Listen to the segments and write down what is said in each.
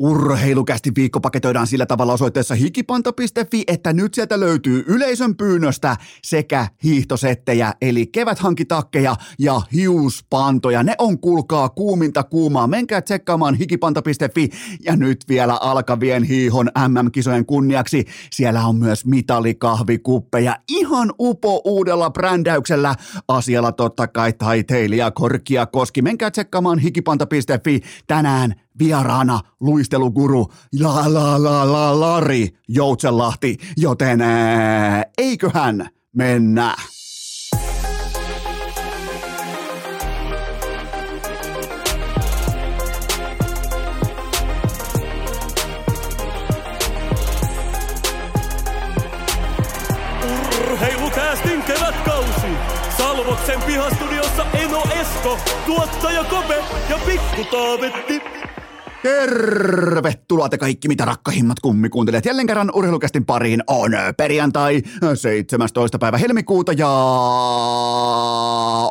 Urheilukästi viikko paketoidaan sillä tavalla osoitteessa hikipanta.fi, että nyt sieltä löytyy yleisön pyynnöstä sekä hiihtosettejä, eli keväthankitakkeja ja hiuspantoja. Ne on kuulkaa kuuminta kuumaa. Menkää tsekkaamaan hikipanta.fi ja nyt vielä alkavien hiihon MM-kisojen kunniaksi. Siellä on myös mitalikahvikuppeja ihan upo uudella brändäyksellä. Asialla totta kai taiteilija Korkia Koski. Menkää tsekkaamaan hikipanta.fi tänään vieraana luisteluguru la la la la Lari Joutsenlahti, joten ää, eiköhän mennä. Urheilukäästin. Salvoksen pihastudiossa Eno Esko, tuottaja Kope ja Pikku Taavetti. Tervetuloa te kaikki, mitä rakkahimmat kummikuuntelijat. Jälleen kerran urheilukästin pariin on perjantai 17. päivä helmikuuta ja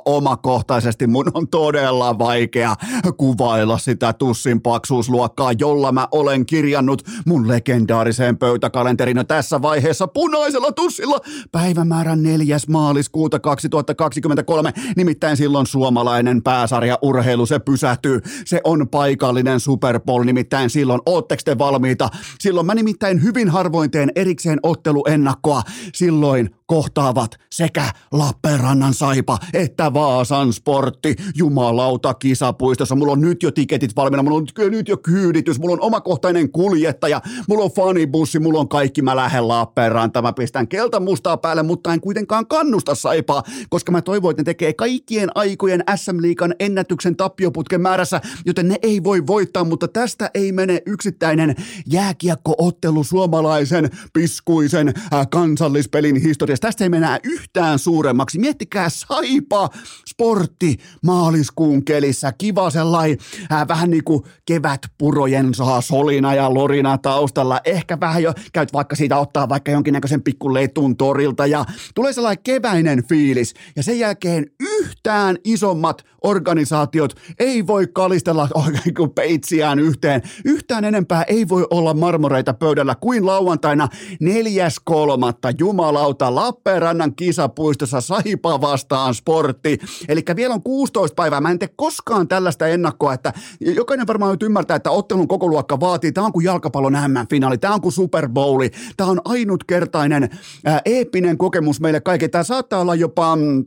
omakohtaisesti mun on todella vaikea kuvailla sitä tussin paksuusluokkaa, jolla mä olen kirjannut mun legendaariseen pöytäkalenterin tässä vaiheessa punaisella tussilla päivämäärän 4. maaliskuuta 2023. Nimittäin silloin suomalainen pääsarja urheilu, se pysähtyy. Se on paikallinen super Bowl nimittäin silloin. Ootteko te valmiita? Silloin mä nimittäin hyvin harvoin teen erikseen otteluennakkoa. Silloin kohtaavat sekä Lappeenrannan saipa että Vaasan sportti. Jumalauta kisapuistossa. Mulla on nyt jo tiketit valmiina, mulla on nyt jo kyyditys, mulla on omakohtainen kuljettaja, mulla on fanibussi, mulla on kaikki. Mä lähden Lappeenrantaan, mä pistän kelta mustaa päälle, mutta en kuitenkaan kannusta saipaa, koska mä toivon, että ne tekee kaikkien aikojen SM-liikan ennätyksen tappioputken määrässä, joten ne ei voi voittaa, mutta tästä ei mene yksittäinen jääkiekkoottelu suomalaisen piskuisen äh, kansallispelin historiassa. Tästä ei mennä yhtään suuremmaksi. Miettikää saipa, sportti, maaliskuun kelissä, kiva sellainen, äh, vähän niin kuin kevätpurojen saa solina ja lorina taustalla. Ehkä vähän jo, käyt vaikka siitä ottaa vaikka jonkinnäköisen pikku letun torilta ja tulee sellainen keväinen fiilis. Ja sen jälkeen yhtään isommat organisaatiot ei voi kalistella oikein kuin peitsiään yhteen. Yhtään enempää ei voi olla marmoreita pöydällä kuin lauantaina neljäs kolmatta jumalauta Lappeenrannan kisapuistossa Saipa vastaan sportti. Eli vielä on 16 päivää. Mä en tee koskaan tällaista ennakkoa, että jokainen varmaan nyt ymmärtää, että ottelun koko luokka vaatii. Tämä on kuin jalkapallon MM-finaali, tämä on kuin Super Bowli, tämä on ainutkertainen ää, eeppinen kokemus meille kaikille. Tämä saattaa olla jopa mm,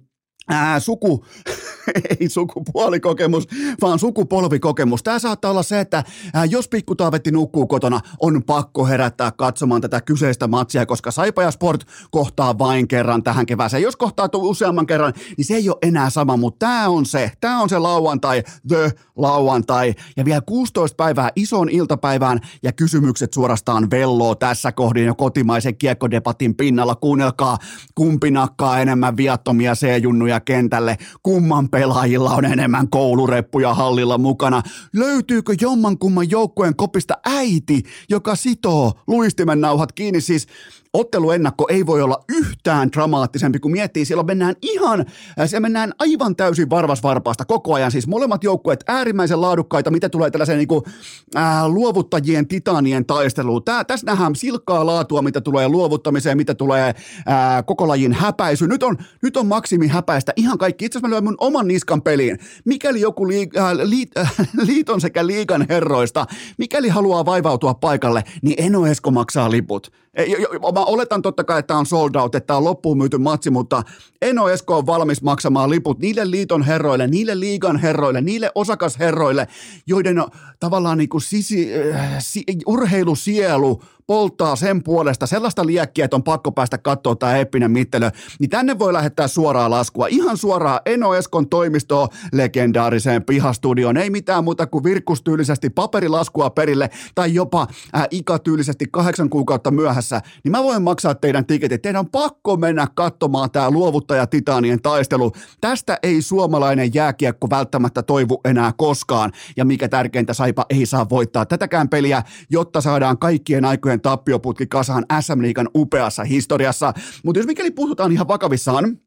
ää, suku, ei sukupuolikokemus, vaan sukupolvikokemus. Tämä saattaa olla se, että ää, jos pikkutaavetti nukkuu kotona, on pakko herättää katsomaan tätä kyseistä matsia, koska Saipa ja Sport kohtaa vain kerran tähän kevääseen. Jos kohtaa useamman kerran, niin se ei ole enää sama, mutta tämä on se. Tämä on se lauantai, the lauantai. Ja vielä 16 päivää ison iltapäivään ja kysymykset suorastaan velloo tässä kohdin jo kotimaisen kiekkodebatin pinnalla. Kuunnelkaa, kumpi nakkaa enemmän viattomia C-junnuja kentälle, kumman pelaajilla on enemmän koulureppuja hallilla mukana. Löytyykö jommankumman joukkueen kopista äiti, joka sitoo luistimen nauhat kiinni? Siis otteluennakko ei voi olla yhtään dramaattisempi, kun miettii, siellä mennään ihan, äh, siellä mennään aivan täysin varvasvarpaasta koko ajan. Siis molemmat joukkueet äärimmäisen laadukkaita, mitä tulee tällaiseen niin kuin, ää, luovuttajien titanien taisteluun. Tää, tässä nähdään silkkaa laatua, mitä tulee luovuttamiseen, mitä tulee ää, koko lajin häpäisy. Nyt on, nyt on maksimi häpäistä ihan kaikki. Itse asiassa mä mun oman niskan peliin. Mikäli joku liik, äh, liit, äh, liiton sekä liikan herroista, mikäli haluaa vaivautua paikalle, niin Eno Esko maksaa liput. Mä oletan totta kai, että on sold out, että on loppuun myyty matsi, mutta Eno Esko on valmis maksamaan liput niille liiton herroille, niille liigan herroille, niille osakasherroille, joiden tavallaan niin kuin sisi, äh, si, urheilusielu polttaa sen puolesta sellaista liekkiä, että on pakko päästä katsoa tämä eeppinen mittelö, niin tänne voi lähettää suoraa laskua. Ihan suoraan Eno Eskon toimistoon legendaariseen pihastudioon. Ei mitään muuta kuin virkkustyylisesti paperilaskua perille tai jopa äh, ikatyylisesti kahdeksan kuukautta myöhässä. Niin mä voin maksaa teidän tiketit. Teidän on pakko mennä katsomaan tämä luovuttaja Titanien taistelu. Tästä ei suomalainen jääkiekko välttämättä toivu enää koskaan. Ja mikä tärkeintä, Saipa ei saa voittaa tätäkään peliä, jotta saadaan kaikkien aikojen tappioputki kasaan SM Liigan upeassa historiassa. Mutta jos mikäli puhutaan ihan vakavissaan,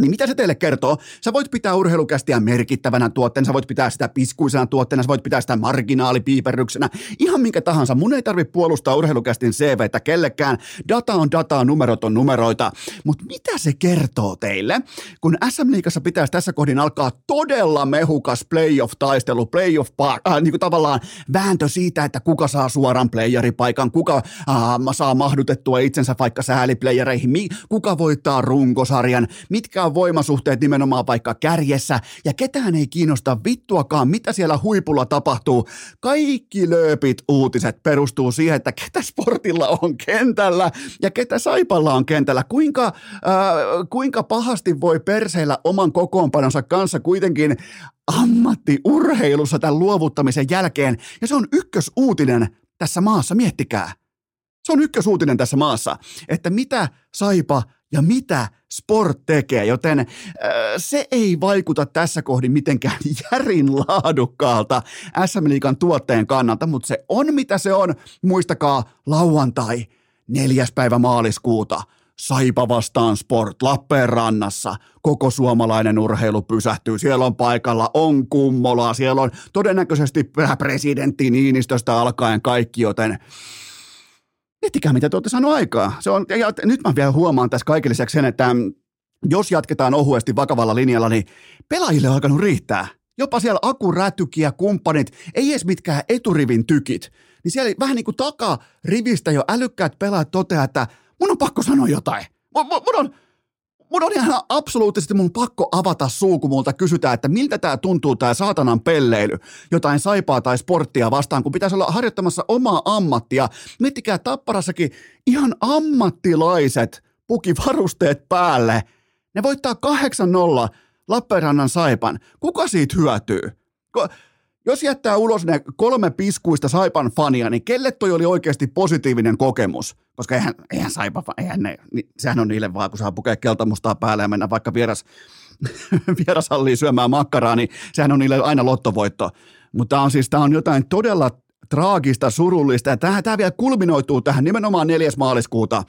niin mitä se teille kertoo? Sä voit pitää urheilukästiä merkittävänä tuotteena, sä voit pitää sitä piskuisena tuotteena, sä voit pitää sitä marginaalipiiperryksenä, ihan minkä tahansa. Mun ei tarvi puolustaa urheilukästin CVtä kellekään. Data on dataa, numerot on numeroita. Mutta mitä se kertoo teille, kun SM Liigassa pitäisi tässä kohdin alkaa todella mehukas playoff-taistelu, playoff äh, niin kuin tavallaan vääntö siitä, että kuka saa suoran playeripaikan, kuka äh, saa mahdutettua itsensä vaikka sääliplayereihin, kuka voittaa runkosarjan, mitkä on voimasuhteet nimenomaan vaikka kärjessä, ja ketään ei kiinnosta vittuakaan, mitä siellä huipulla tapahtuu. Kaikki lööpit uutiset perustuu siihen, että ketä sportilla on kentällä ja ketä saipalla on kentällä. Kuinka, äh, kuinka pahasti voi perseillä oman kokoonpanonsa kanssa kuitenkin ammattiurheilussa tämän luovuttamisen jälkeen. Ja se on ykkösuutinen tässä maassa, miettikää. Se on ykkösuutinen tässä maassa, että mitä Saipa ja mitä sport tekee, joten äh, se ei vaikuta tässä kohdin mitenkään järin laadukkaalta SM Liigan tuotteen kannalta, mutta se on mitä se on. Muistakaa lauantai, neljäs päivä maaliskuuta. Saipa vastaan Sport Lappeenrannassa. Koko suomalainen urheilu pysähtyy. Siellä on paikalla, on kummola, siellä on todennäköisesti presidentti Niinistöstä alkaen kaikki, joten miettikää mitä te olette saanut aikaa. Se on, ja nyt mä vielä huomaan tässä kaikille lisäksi sen, että jos jatketaan ohuesti vakavalla linjalla, niin pelaajille on alkanut riittää. Jopa siellä akurätyki ja kumppanit, ei edes mitkään eturivin tykit. Niin siellä vähän niin kuin takarivistä jo älykkäät pelaajat toteaa, että mun on pakko sanoa jotain. Mun, mun, mun on, mun on ihan absoluuttisesti mun pakko avata suu, kun multa kysytään, että miltä tämä tuntuu tämä saatanan pelleily, jotain saipaa tai sporttia vastaan, kun pitäisi olla harjoittamassa omaa ammattia. Miettikää Tapparassakin ihan ammattilaiset puki varusteet päälle. Ne voittaa 8-0 Lappeenrannan saipan. Kuka siitä hyötyy? Jos jättää ulos ne kolme piskuista Saipan fania, niin kelle toi oli oikeasti positiivinen kokemus? Koska eihän, eihän Saipa, eihän ne, niin, sehän on niille vaan, kun saa pukea keltamustaa päälle ja mennä vaikka vieras, vierashalliin syömään makkaraa, niin sehän on niille aina lottovoitto. Mutta on siis, tämä on jotain todella traagista, surullista, ja tämä, tämä vielä kulminoituu tähän nimenomaan 4. maaliskuuta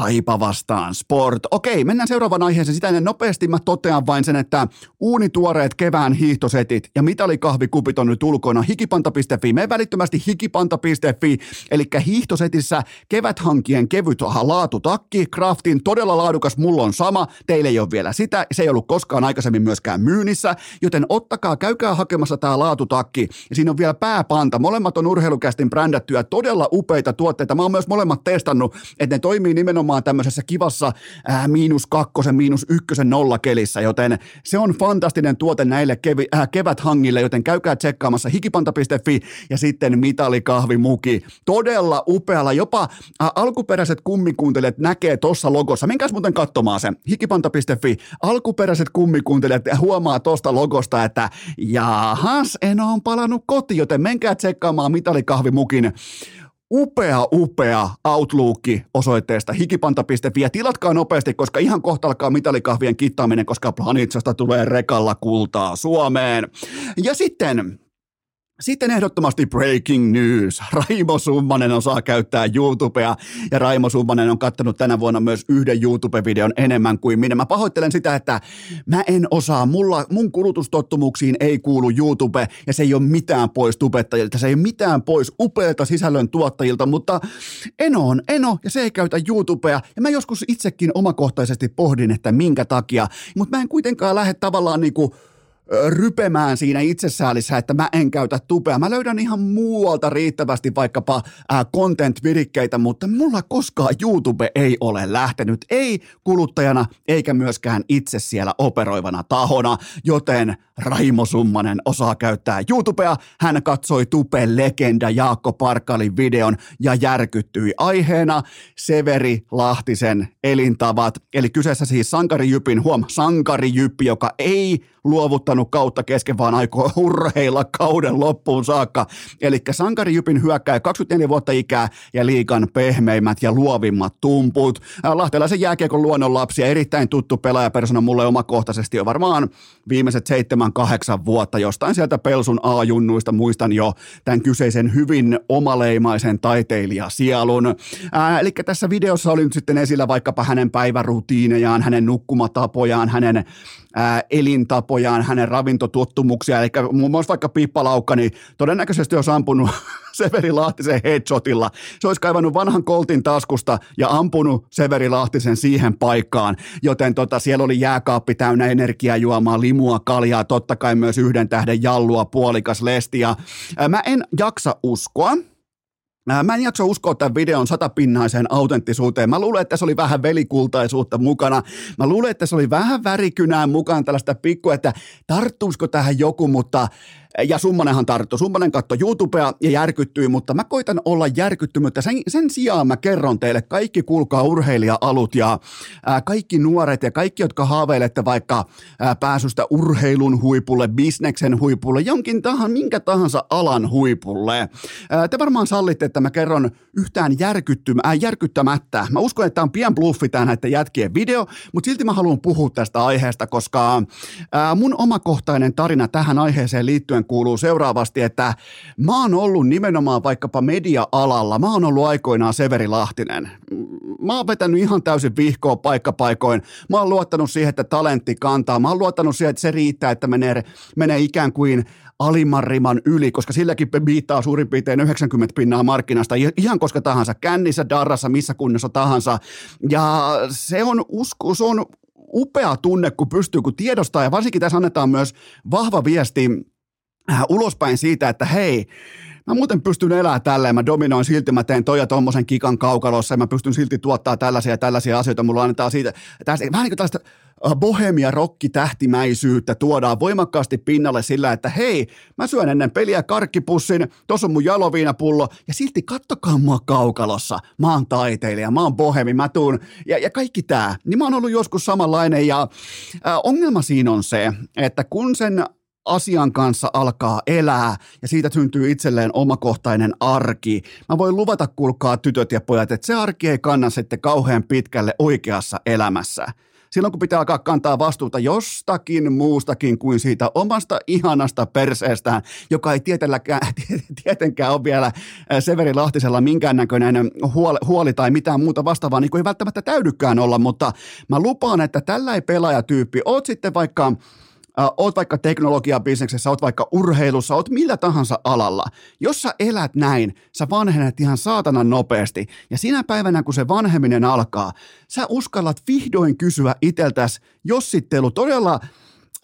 Saipa vastaan sport. Okei, mennään seuraavaan aiheeseen. Sitä ennen nopeasti mä totean vain sen, että uunituoreet kevään hiihtosetit ja mitalikahvikupit on nyt ulkona hikipanta.fi. Me välittömästi hikipanta.fi, eli hiihtosetissä keväthankien kevyt laatutakki, Craftin todella laadukas, mulla on sama, teille ei ole vielä sitä, se ei ollut koskaan aikaisemmin myöskään myynnissä, joten ottakaa, käykää hakemassa tämä laatutakki. Ja siinä on vielä pääpanta, molemmat on urheilukästin brändättyä, todella upeita tuotteita. Mä oon myös molemmat testannut, että ne toimii nimenomaan nimenomaan tämmöisessä kivassa ää, miinus kakkosen, miinus ykkösen nollakelissä, joten se on fantastinen tuote näille kevi, ää, keväthangille, joten käykää tsekkaamassa hikipanta.fi ja sitten mitalikahvimuki. Todella upealla, jopa ää, alkuperäiset kummikuuntelijat näkee tuossa logossa. Menkääs muuten katsomaan se, hikipanta.fi. Alkuperäiset kummikuuntelijat huomaa tuosta logosta, että jahas, en ole palannut kotiin, joten menkää tsekkaamaan mitalikahvimukin upea, upea Outlook osoitteesta hikipanta.fi ja tilatkaa nopeasti, koska ihan kohta alkaa mitalikahvien kittaaminen, koska Planitsasta tulee rekalla kultaa Suomeen. Ja sitten sitten ehdottomasti breaking news. Raimo Summanen osaa käyttää YouTubea ja Raimo Summanen on kattanut tänä vuonna myös yhden YouTube-videon enemmän kuin minä. Mä pahoittelen sitä, että mä en osaa. Mulla, mun kulutustottumuksiin ei kuulu YouTube ja se ei ole mitään pois tubettajilta. Se ei ole mitään pois upeilta sisällön tuottajilta, mutta Eno on Eno ja se ei käytä YouTubea. Ja mä joskus itsekin omakohtaisesti pohdin, että minkä takia. Mutta mä en kuitenkaan lähde tavallaan niinku rypemään siinä itsesäälissä, että mä en käytä tupea. Mä löydän ihan muualta riittävästi vaikkapa content-virikkeitä, mutta mulla koskaan YouTube ei ole lähtenyt, ei kuluttajana eikä myöskään itse siellä operoivana tahona, joten Raimo Summanen osaa käyttää YouTubea. Hän katsoi Tupen legenda Jaakko Parkkalin videon ja järkyttyi aiheena Severi Lahtisen elintavat. Eli kyseessä siis sankarijypin, huom, sankarijyppi, joka ei luovuttanut lopettanut kautta kesken, vaan aikoo urheilla kauden loppuun saakka. Eli Sankari Jypin hyökkää 24 vuotta ikää ja liikan pehmeimmät ja luovimmat tumput. Lahtelaisen jääkiekon luonnonlapsi ja erittäin tuttu pelaajapersona mulle omakohtaisesti jo varmaan viimeiset seitsemän, kahdeksan vuotta jostain sieltä Pelsun A-junnuista muistan jo tämän kyseisen hyvin omaleimaisen taiteilijasielun. Ää, eli tässä videossa oli nyt sitten esillä vaikkapa hänen päivärutiinejaan, hänen nukkumatapojaan, hänen ää, elintapojaan, hänen ravintotuottumuksia, eli muun muassa vaikka pippalaukka, niin todennäköisesti olisi ampunut Severi Lahtisen headshotilla. Se olisi kaivannut vanhan koltin taskusta ja ampunut Severi Lahtisen siihen paikkaan, joten tota, siellä oli jääkaappi täynnä energiajuomaa, limua, kaljaa, totta kai myös yhden tähden jallua, puolikas lestiä. Mä en jaksa uskoa, Mä en jaksa uskoa tämän videon satapinnaiseen autenttisuuteen. Mä luulen, että se oli vähän velikultaisuutta mukana. Mä luulen, että se oli vähän värikynää mukaan tällaista pikku, että tarttuisiko tähän joku, mutta ja Summanenhan tarttui. Summanen katsoi YouTubea ja järkyttyi, mutta mä koitan olla järkyttymättä. Sen, sen sijaan mä kerron teille, kaikki kuulkaa urheilija-alut ja ää, kaikki nuoret ja kaikki, jotka haaveilette vaikka ää, pääsystä urheilun huipulle, bisneksen huipulle, jonkin tahan, minkä tahansa alan huipulle. Ää, te varmaan sallitte, että mä kerron yhtään järkyttymä, ää, järkyttämättä. Mä uskon, että tämä on pian bluffi tämä näiden jätkien video, mutta silti mä haluan puhua tästä aiheesta, koska ää, mun omakohtainen tarina tähän aiheeseen liittyen Suomeen kuuluu seuraavasti, että mä oon ollut nimenomaan vaikkapa media-alalla, mä oon ollut aikoinaan Severi Lahtinen. Mä oon vetänyt ihan täysin vihkoa paikkapaikoin. Mä oon luottanut siihen, että talentti kantaa. Mä oon luottanut siihen, että se riittää, että menee, menee ikään kuin alimman riman yli, koska silläkin viittaa suurin piirtein 90 pinnaa markkinasta ihan koska tahansa, kännissä, darrassa, missä kunnossa tahansa. Ja se on usko, se on upea tunne, kun pystyy, kun tiedostaa, ja varsinkin tässä annetaan myös vahva viesti ulospäin siitä, että hei, mä muuten pystyn elämään tälleen, mä dominoin silti, mä teen toi ja tommosen kikan kaukalossa ja mä pystyn silti tuottaa tällaisia ja tällaisia asioita, mulla annetaan siitä, tästä, vähän niin kuin tällaista äh, bohemia rokkitähtimäisyyttä tuodaan voimakkaasti pinnalle sillä, että hei, mä syön ennen peliä karkkipussin, tossa on mun jaloviinapullo ja silti kattokaa mua kaukalossa, mä oon taiteilija, mä oon bohemi, mä tuun ja, ja kaikki tää, niin mä oon ollut joskus samanlainen ja äh, ongelma siinä on se, että kun sen asian kanssa alkaa elää ja siitä syntyy itselleen omakohtainen arki. Mä voin luvata, kuulkaa tytöt ja pojat, että se arki ei kanna sitten kauhean pitkälle oikeassa elämässä. Silloin kun pitää alkaa kantaa vastuuta jostakin muustakin kuin siitä omasta ihanasta perseestään, joka ei tietenkään ole vielä Severi Lahtisella minkäännäköinen huoli, huoli tai mitään muuta vastaavaa, niin kuin ei välttämättä täydykään olla, mutta mä lupaan, että tällä ei pelaajatyyppi, oot sitten vaikka oot vaikka teknologiabisneksessä, oot vaikka urheilussa, oot millä tahansa alalla. Jos sä elät näin, sä vanhenet ihan saatanan nopeasti. Ja sinä päivänä, kun se vanheminen alkaa, sä uskallat vihdoin kysyä iteltäs jossittelu todella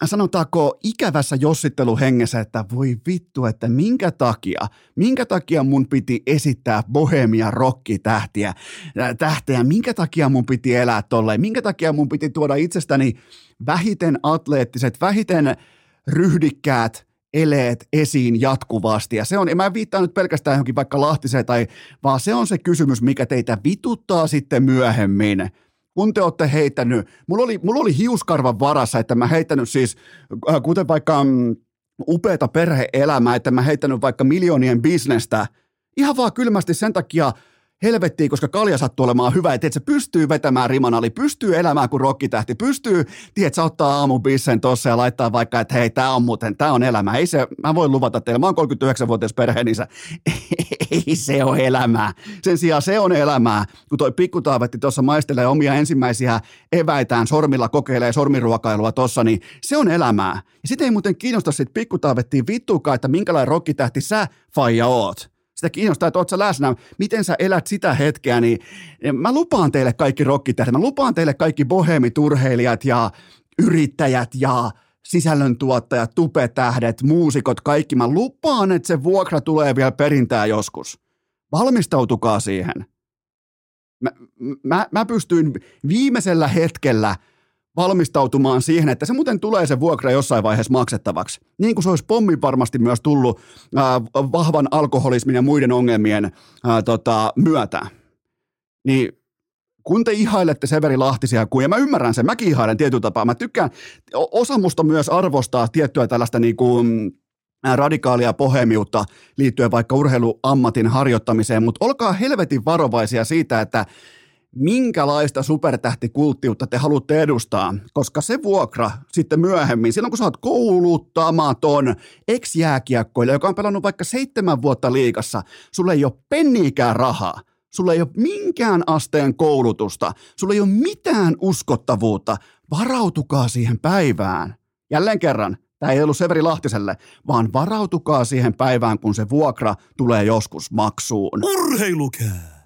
sanotaanko ikävässä jossitteluhengessä, että voi vittu, että minkä takia, minkä takia mun piti esittää bohemia rokkitähtiä, tähteä, minkä takia mun piti elää tolleen, minkä takia mun piti tuoda itsestäni vähiten atleettiset, vähiten ryhdikkäät eleet esiin jatkuvasti. Ja se on, en mä viittaa nyt pelkästään johonkin vaikka Lahtiseen, tai, vaan se on se kysymys, mikä teitä vituttaa sitten myöhemmin kun te olette heittänyt, mulla oli, mulla oli hiuskarvan varassa, että mä heittänyt siis, äh, kuten vaikka mm, upeata perheelämää, että mä heittänyt vaikka miljoonien bisnestä, ihan vaan kylmästi sen takia, helvettiin, koska kalja sattuu olemaan hyvä, että se pystyy vetämään riman ali, pystyy elämään kuin rokkitähti, pystyy, tiedät, ottaa aamubissen tossa ja laittaa vaikka, että hei, tämä on muuten, tämä on elämä. Ei se, mä voin luvata teille, mä oon 39-vuotias perheenisä, ei se ole elämää. Sen sijaan se on elämää, kun toi pikkutaavetti tuossa maistelee omia ensimmäisiä eväitään, sormilla kokeilee sormiruokailua tossa, niin se on elämää. Ja sitten ei muuten kiinnosta sit pikkutaavettiin vittuukaan, että minkälainen rokkitähti sä, faija, oot sitä kiinnostaa, että oot sä läsnä, miten sä elät sitä hetkeä, niin mä lupaan teille kaikki rokkitähdet, mä lupaan teille kaikki bohemiturheilijat ja yrittäjät ja sisällöntuottajat, tupetähdet, muusikot, kaikki. Mä lupaan, että se vuokra tulee vielä perintää joskus. Valmistautukaa siihen. Mä, mä, mä pystyin viimeisellä hetkellä – valmistautumaan siihen, että se muuten tulee se vuokra jossain vaiheessa maksettavaksi. Niin kuin se olisi pommi varmasti myös tullut ää, vahvan alkoholismin ja muiden ongelmien ää, tota, myötä. Niin kun te ihailette Severi Lahtisia, kun, ja mä ymmärrän sen, mäkin ihailen tietyllä tapaa, mä tykkään, osa musta myös arvostaa tiettyä tällaista niin kuin, radikaalia pohemiutta liittyen vaikka urheiluammatin harjoittamiseen, mutta olkaa helvetin varovaisia siitä, että minkälaista supertähtikulttiutta te haluatte edustaa, koska se vuokra sitten myöhemmin, silloin kun sä oot kouluttamaton ex-jääkiekkoille, joka on pelannut vaikka seitsemän vuotta liikassa, sulle ei ole penniikään rahaa, sulle ei ole minkään asteen koulutusta, sulle ei ole mitään uskottavuutta, varautukaa siihen päivään. Jälleen kerran, Tämä ei ollut Severi Lahtiselle, vaan varautukaa siihen päivään, kun se vuokra tulee joskus maksuun. Urheilukää!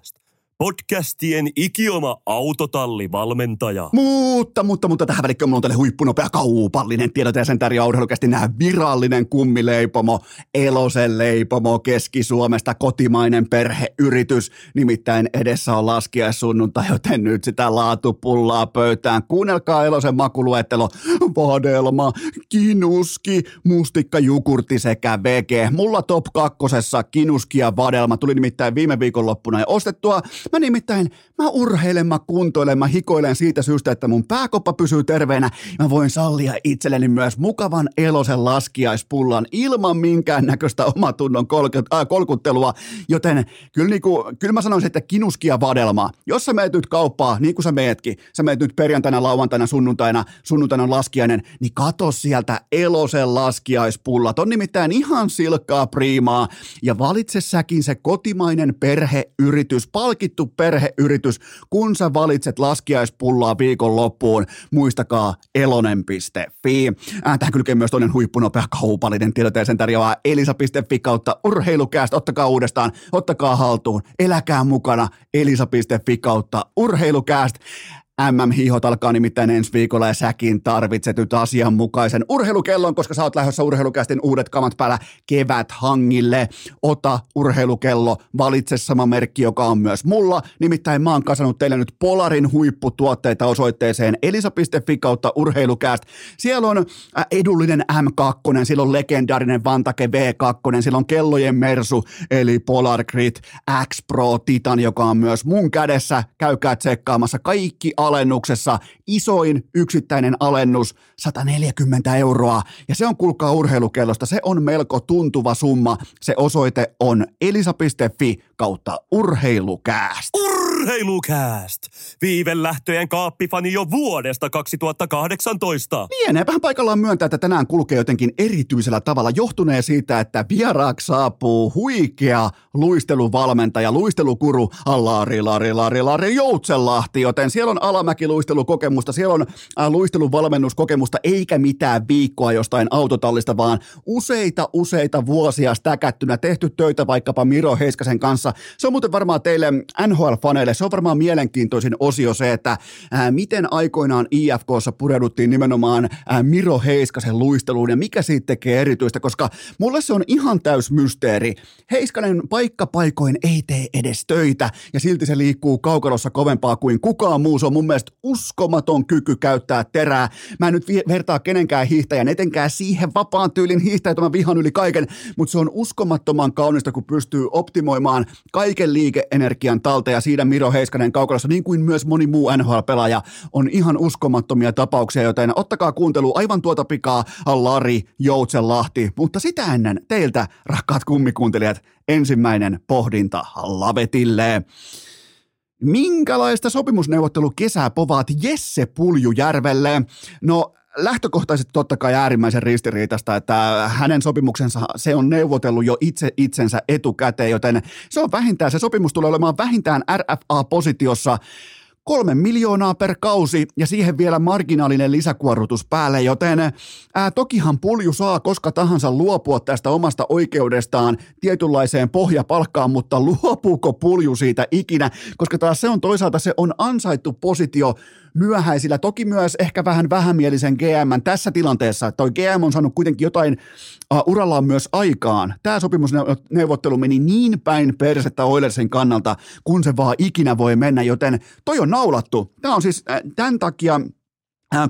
Podcastien ikioma autotallivalmentaja. Mutta, mutta, mutta tähän välikköön mulla on teille huippunopea kaupallinen tiedot ja sen tarjoaa urheilukästi nämä virallinen kummileipomo, Elosen leipomo Keski-Suomesta, kotimainen perheyritys. Nimittäin edessä on laskiaissunnuntai, joten nyt sitä laatupullaa pöytään. Kuunnelkaa Elosen makuluettelo, vadelma, kinuski, mustikka, jukurti sekä vege. Mulla top kakkosessa kinuski ja vadelma tuli nimittäin viime viikonloppuna ja ostettua. Mä nimittäin, mä urheilen, mä kuntoilen, mä hikoilen siitä syystä, että mun pääkoppa pysyy terveenä. Mä voin sallia itselleni myös mukavan elosen laskiaispullan ilman minkäännäköistä omatunnon kolk- äh, kolkuttelua. Joten kyllä, niinku, kyllä mä sanoisin, että kinuskia vadelmaa. Jos sä meet nyt kauppaa, niin kuin sä meetkin, sä meet nyt perjantaina, lauantaina, sunnuntaina, sunnuntaina on laskiainen, niin kato sieltä elosen laskiaispullat. On nimittäin ihan silkkaa priimaa ja valitse säkin se kotimainen perheyritys, palkittu valittu perheyritys, kun sä valitset laskiaispullaa viikon loppuun, muistakaa elonen.fi. Äh, tähän kylkee myös toinen huippunopea kaupallinen tiedoteeseen tarjoaa elisa.fi kautta urheilukäästä. Ottakaa uudestaan, ottakaa haltuun, eläkää mukana elisa.fi kautta urheilukäästä. MM-hiihot alkaa nimittäin ensi viikolla ja säkin tarvitset nyt asianmukaisen urheilukellon, koska sä oot lähdössä urheilukästin uudet kamat päällä kevät hangille. Ota urheilukello, valitse sama merkki, joka on myös mulla. Nimittäin mä oon kasannut teille nyt Polarin huipputuotteita osoitteeseen elisa.fi kautta urheilukäst. Siellä on äh, edullinen M2, siellä on legendaarinen Vantake V2, siellä on kellojen Mersu, eli Polar Grid X Pro Titan, joka on myös mun kädessä. Käykää tsekkaamassa kaikki alennuksessa. Isoin yksittäinen alennus, 140 euroa. Ja se on, kuulkaa urheilukellosta, se on melko tuntuva summa. Se osoite on elisa.fi kautta urheilukääst. Urheilukääst! Viivelähtöjen kaappifani jo vuodesta 2018. vähän paikallaan myöntää, että tänään kulkee jotenkin erityisellä tavalla johtuneen siitä, että vieraaksi saapuu huikea luisteluvalmentaja, luistelukuru Lari, Lari, Lari, Lari Joutsenlahti, joten siellä on alamäkiluistelukokemusta, siellä on äh, luisteluvalmennuskokemusta, eikä mitään viikkoa jostain autotallista, vaan useita, useita vuosia stäkättynä tehty töitä vaikkapa Miro Heiskasen kanssa. Se on muuten varmaan teille NHL-faneille, se on varmaan mielenkiintoisin osio se, että ää, äh, miten aikoinaan IFKssa pureuduttiin nimenomaan ää, äh, Miro Heiskasen luisteluun ja mikä siitä tekee erityistä, koska mulle se on ihan täys mysteeri. Heiskanen paikkapaikoin ei tee edes töitä ja silti se liikkuu kaukalossa kovempaa kuin kukaan muu. Se on mun mielestä uskomaton kyky käyttää terää. Mä en nyt vertaa kenenkään hiihtäjän, etenkään siihen vapaan tyylin hiihtäjät, mä vihan yli kaiken, mutta se on uskomattoman kaunista, kun pystyy optimoimaan kaiken liikeenergian talta ja siinä Miro Heiskanen kaukalossa, niin kuin myös moni muu NHL-pelaaja, on ihan uskomattomia tapauksia, joten ottakaa kuuntelu aivan tuota pikaa Lari Joutsenlahti, mutta sitä ennen teiltä, rakkaat kummikuuntelijat, ensimmäinen pohdinta Lavetille. Minkälaista sopimusneuvottelukesää povaat Jesse Puljujärvelle? No lähtökohtaisesti totta kai äärimmäisen ristiriitasta, että hänen sopimuksensa se on neuvotellut jo itse itsensä etukäteen, joten se on vähintään, se sopimus tulee olemaan vähintään RFA-positiossa kolme miljoonaa per kausi ja siihen vielä marginaalinen lisäkuorrutus päälle, joten ää, tokihan pulju saa koska tahansa luopua tästä omasta oikeudestaan tietynlaiseen pohjapalkkaan, mutta luopuuko pulju siitä ikinä, koska taas se on toisaalta se on ansaittu positio myöhäisillä, toki myös ehkä vähän vähämielisen GM tässä tilanteessa. Toi GM on saanut kuitenkin jotain uh, urallaan myös aikaan. Tämä sopimusneuvottelu meni niin päin persettä Oilersin kannalta, kun se vaan ikinä voi mennä, joten toi on naulattu. Tämä on siis äh, tämän takia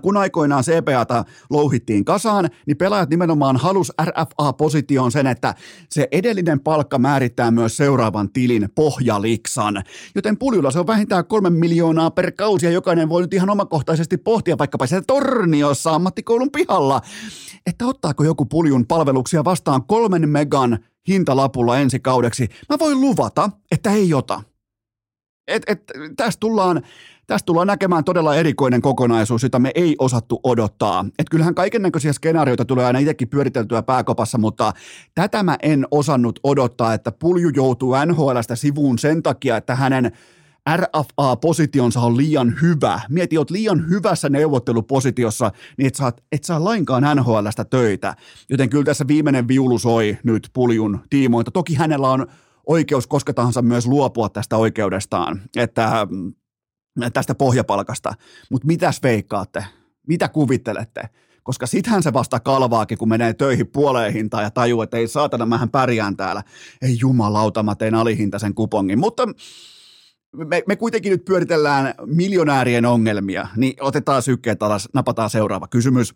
kun aikoinaan CPAta louhittiin kasaan, niin pelaajat nimenomaan halus RFA-positioon sen, että se edellinen palkka määrittää myös seuraavan tilin pohjaliksan. Joten puljulla se on vähintään kolme miljoonaa per kausi ja jokainen voi nyt ihan omakohtaisesti pohtia vaikkapa siellä torniossa ammattikoulun pihalla, että ottaako joku puljun palveluksia vastaan kolmen megan hintalapulla ensi kaudeksi. Mä voin luvata, että ei ota. Et, et, tästä tullaan tästä tullaan näkemään todella erikoinen kokonaisuus, jota me ei osattu odottaa. Et kyllähän kaiken näköisiä skenaarioita tulee aina itsekin pyöriteltyä pääkopassa, mutta tätä mä en osannut odottaa, että Pulju joutuu NHLstä sivuun sen takia, että hänen RFA-positionsa on liian hyvä. Mieti, oot liian hyvässä neuvottelupositiossa, niin et saa, et saa lainkaan NHLstä töitä. Joten kyllä tässä viimeinen viulu soi nyt Puljun tiimoilta. Toki hänellä on oikeus koska tahansa myös luopua tästä oikeudestaan. Että tästä pohjapalkasta. Mutta mitäs veikkaatte? Mitä kuvittelette? Koska sittenhän se vasta kalvaakin, kun menee töihin puoleen hintaan ja tajuu, että ei saatana, mähän pärjään täällä. Ei jumalauta, mä tein alihintaisen kupongin. Mutta me, me kuitenkin nyt pyöritellään miljonäärien ongelmia, niin otetaan sykkeet alas, napataan seuraava kysymys.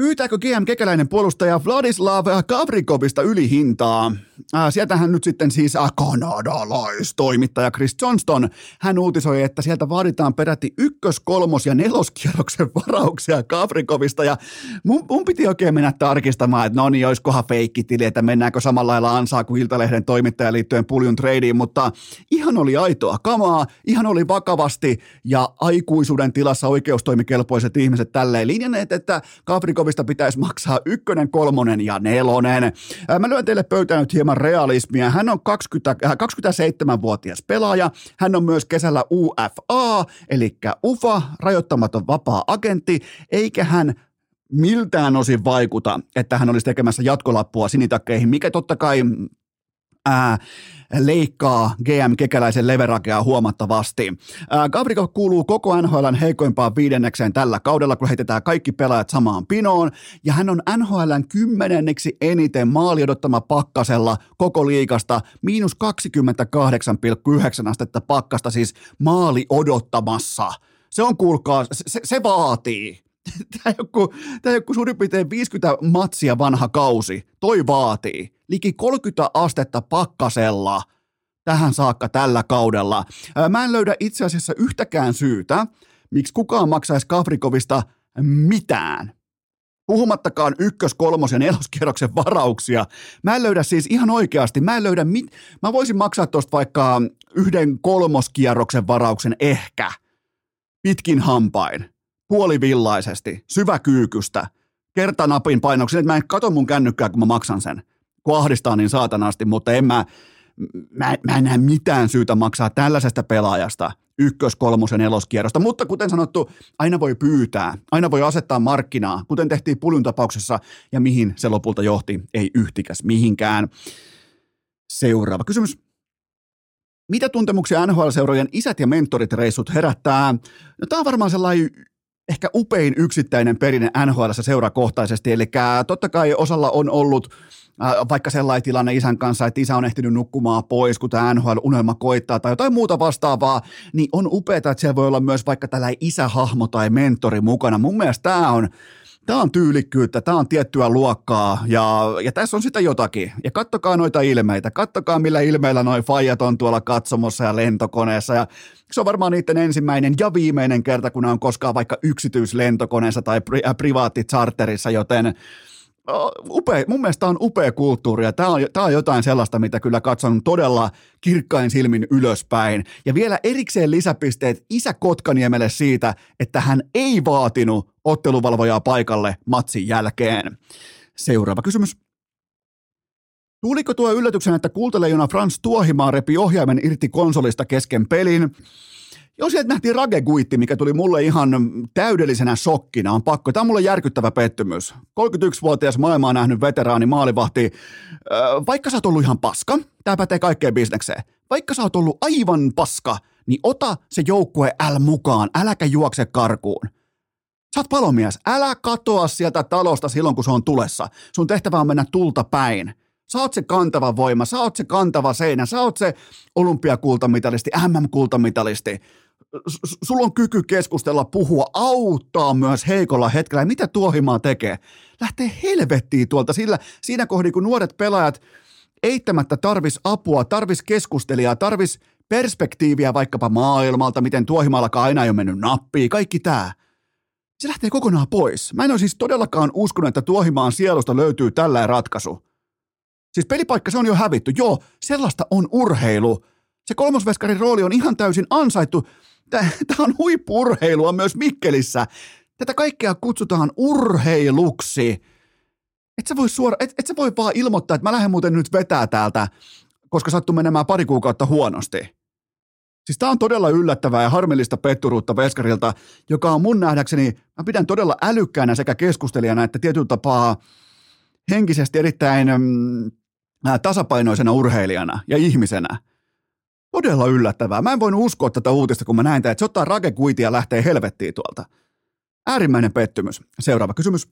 Pyytääkö GM Kekäläinen puolustaja Vladislav Kavrikovista ylihintaa? Äh, sieltähän nyt sitten siis äh, kanadalaistoimittaja Chris Johnston, hän uutisoi, että sieltä vaaditaan peräti ykkös-, kolmos- ja neloskierroksen varauksia Kavrikovista ja mun, mun piti oikein mennä tarkistamaan, että no niin, olisikohan feikkitili, että mennäänkö samalla lailla ansaa kuin Iltalehden toimittaja liittyen puljun tradeen, mutta ihan oli aitoa kamaa, ihan oli vakavasti ja aikuisuuden tilassa oikeustoimikelpoiset ihmiset tälleen linjanneet, että Kavrikovista pitäisi maksaa ykkönen, kolmonen ja nelonen. Mä lyön teille pöytään nyt hieman realismia. Hän on 20, 27-vuotias äh, pelaaja. Hän on myös kesällä UFA, eli UFA, rajoittamaton vapaa agentti, eikä hän miltään osin vaikuta, että hän olisi tekemässä jatkolappua sinitakkeihin, mikä totta kai ää, leikkaa GM Kekäläisen leverakea huomattavasti. Ää, Gavrikov kuuluu koko NHLn heikoimpaan viidennekseen tällä kaudella, kun heitetään kaikki pelaajat samaan pinoon, ja hän on NHLn kymmenenneksi eniten maali odottama pakkasella koko liikasta, miinus 28,9 astetta pakkasta, siis maali odottamassa. Se on, kuulkaa, se, se vaatii. Tämä joku, tämä joku suurin piirtein 50 matsia vanha kausi. Toi vaatii. Liki 30 astetta pakkasella tähän saakka tällä kaudella. Mä en löydä itse asiassa yhtäkään syytä, miksi kukaan maksaisi Kavrikovista mitään. Puhumattakaan ykkös-, kolmos- ja neloskierroksen varauksia. Mä en löydä siis ihan oikeasti, mä en löydä mit... Mä voisin maksaa tuosta vaikka yhden kolmoskierroksen varauksen ehkä. Pitkin hampain puolivillaisesti, syväkyykystä, kertanapin painoksen, että mä en katso mun kännykkää, kun mä maksan sen. Kun ahdistaa niin saatanasti, mutta en mä, mä, mä en näe mitään syytä maksaa tällaisesta pelaajasta ykkös-, kolmos- ja neloskierrosta. Mutta kuten sanottu, aina voi pyytää, aina voi asettaa markkinaa, kuten tehtiin Puljun tapauksessa, ja mihin se lopulta johti, ei yhtikäs mihinkään. Seuraava kysymys. Mitä tuntemuksia NHL-seurojen isät ja mentorit reissut herättää? No, tämä on varmaan sellainen ehkä upein yksittäinen perinne NHL seurakohtaisesti, eli totta kai osalla on ollut äh, vaikka sellainen tilanne isän kanssa, että isä on ehtinyt nukkumaan pois, kun tämä NHL-unelma koittaa tai jotain muuta vastaavaa, niin on upeaa, että siellä voi olla myös vaikka tällainen isähahmo tai mentori mukana. Mun mielestä tämä on Tämä on tyylikkyyttä, tämä on tiettyä luokkaa ja, ja tässä on sitä jotakin. Ja kattokaa noita ilmeitä, kattokaa millä ilmeillä noin faijat on tuolla katsomossa ja lentokoneessa ja se on varmaan niiden ensimmäinen ja viimeinen kerta, kun ne on koskaan vaikka yksityislentokoneessa tai pri- äh, privaatticharterissa, joten upea, mun mielestä on upea kulttuuri ja tämä on, tämä on jotain sellaista, mitä kyllä katson todella kirkkain silmin ylöspäin. Ja vielä erikseen lisäpisteet isä Kotkaniemelle siitä, että hän ei vaatinut otteluvalvojaa paikalle matsin jälkeen. Seuraava kysymys. Tuliko tuo yllätyksen, että kultaleijona Frans Tuohimaa repi ohjaimen irti konsolista kesken pelin? Jos sieltä nähtiin rageguitti, mikä tuli mulle ihan täydellisenä shokkina, on pakko. Tämä on mulle järkyttävä pettymys. 31-vuotias maailmaa nähnyt veteraani maalivahti, vaikka sä oot ollut ihan paska, tämä pätee kaikkeen bisnekseen, vaikka sä oot ollut aivan paska, niin ota se joukkue L mukaan, äläkä juokse karkuun. Sä oot palomies, älä katoa sieltä talosta silloin, kun se on tulessa. Sun tehtävä on mennä tulta päin. Sä oot se kantava voima, sä oot se kantava seinä, sä oot se olympiakultamitalisti, MM-kultamitalisti. sulla on kyky keskustella, puhua, auttaa myös heikolla hetkellä. Ja mitä Tuohimaa tekee? Lähtee helvettiin tuolta sillä, siinä kohdin, kun nuoret pelaajat eittämättä tarvis apua, tarvis keskustelijaa, tarvis perspektiiviä vaikkapa maailmalta, miten Tuohimaallakaan aina ei ole mennyt nappiin, kaikki tämä. Se lähtee kokonaan pois. Mä en ole siis todellakaan uskonut, että Tuohimaan sielusta löytyy tällä ratkaisu. Siis pelipaikka, se on jo hävitty. Joo, sellaista on urheilu. Se kolmosveskarin rooli on ihan täysin ansaittu. Tämä on huippurheilua myös Mikkelissä. Tätä kaikkea kutsutaan urheiluksi. Et sä voi, suora, et, et sä voi vaan ilmoittaa, että mä lähden muuten nyt vetää täältä, koska sattuu menemään pari kuukautta huonosti. Siis tämä on todella yllättävää ja harmillista petturuutta Veskarilta, joka on mun nähdäkseni, mä pidän todella älykkäänä sekä keskustelijana että tietyllä tapaa henkisesti erittäin mm, tasapainoisena urheilijana ja ihmisenä. Todella yllättävää. Mä en voinut uskoa tätä uutista, kun mä näin, että se ottaa rakekuitia ja lähtee helvettiin tuolta. Äärimmäinen pettymys. Seuraava kysymys.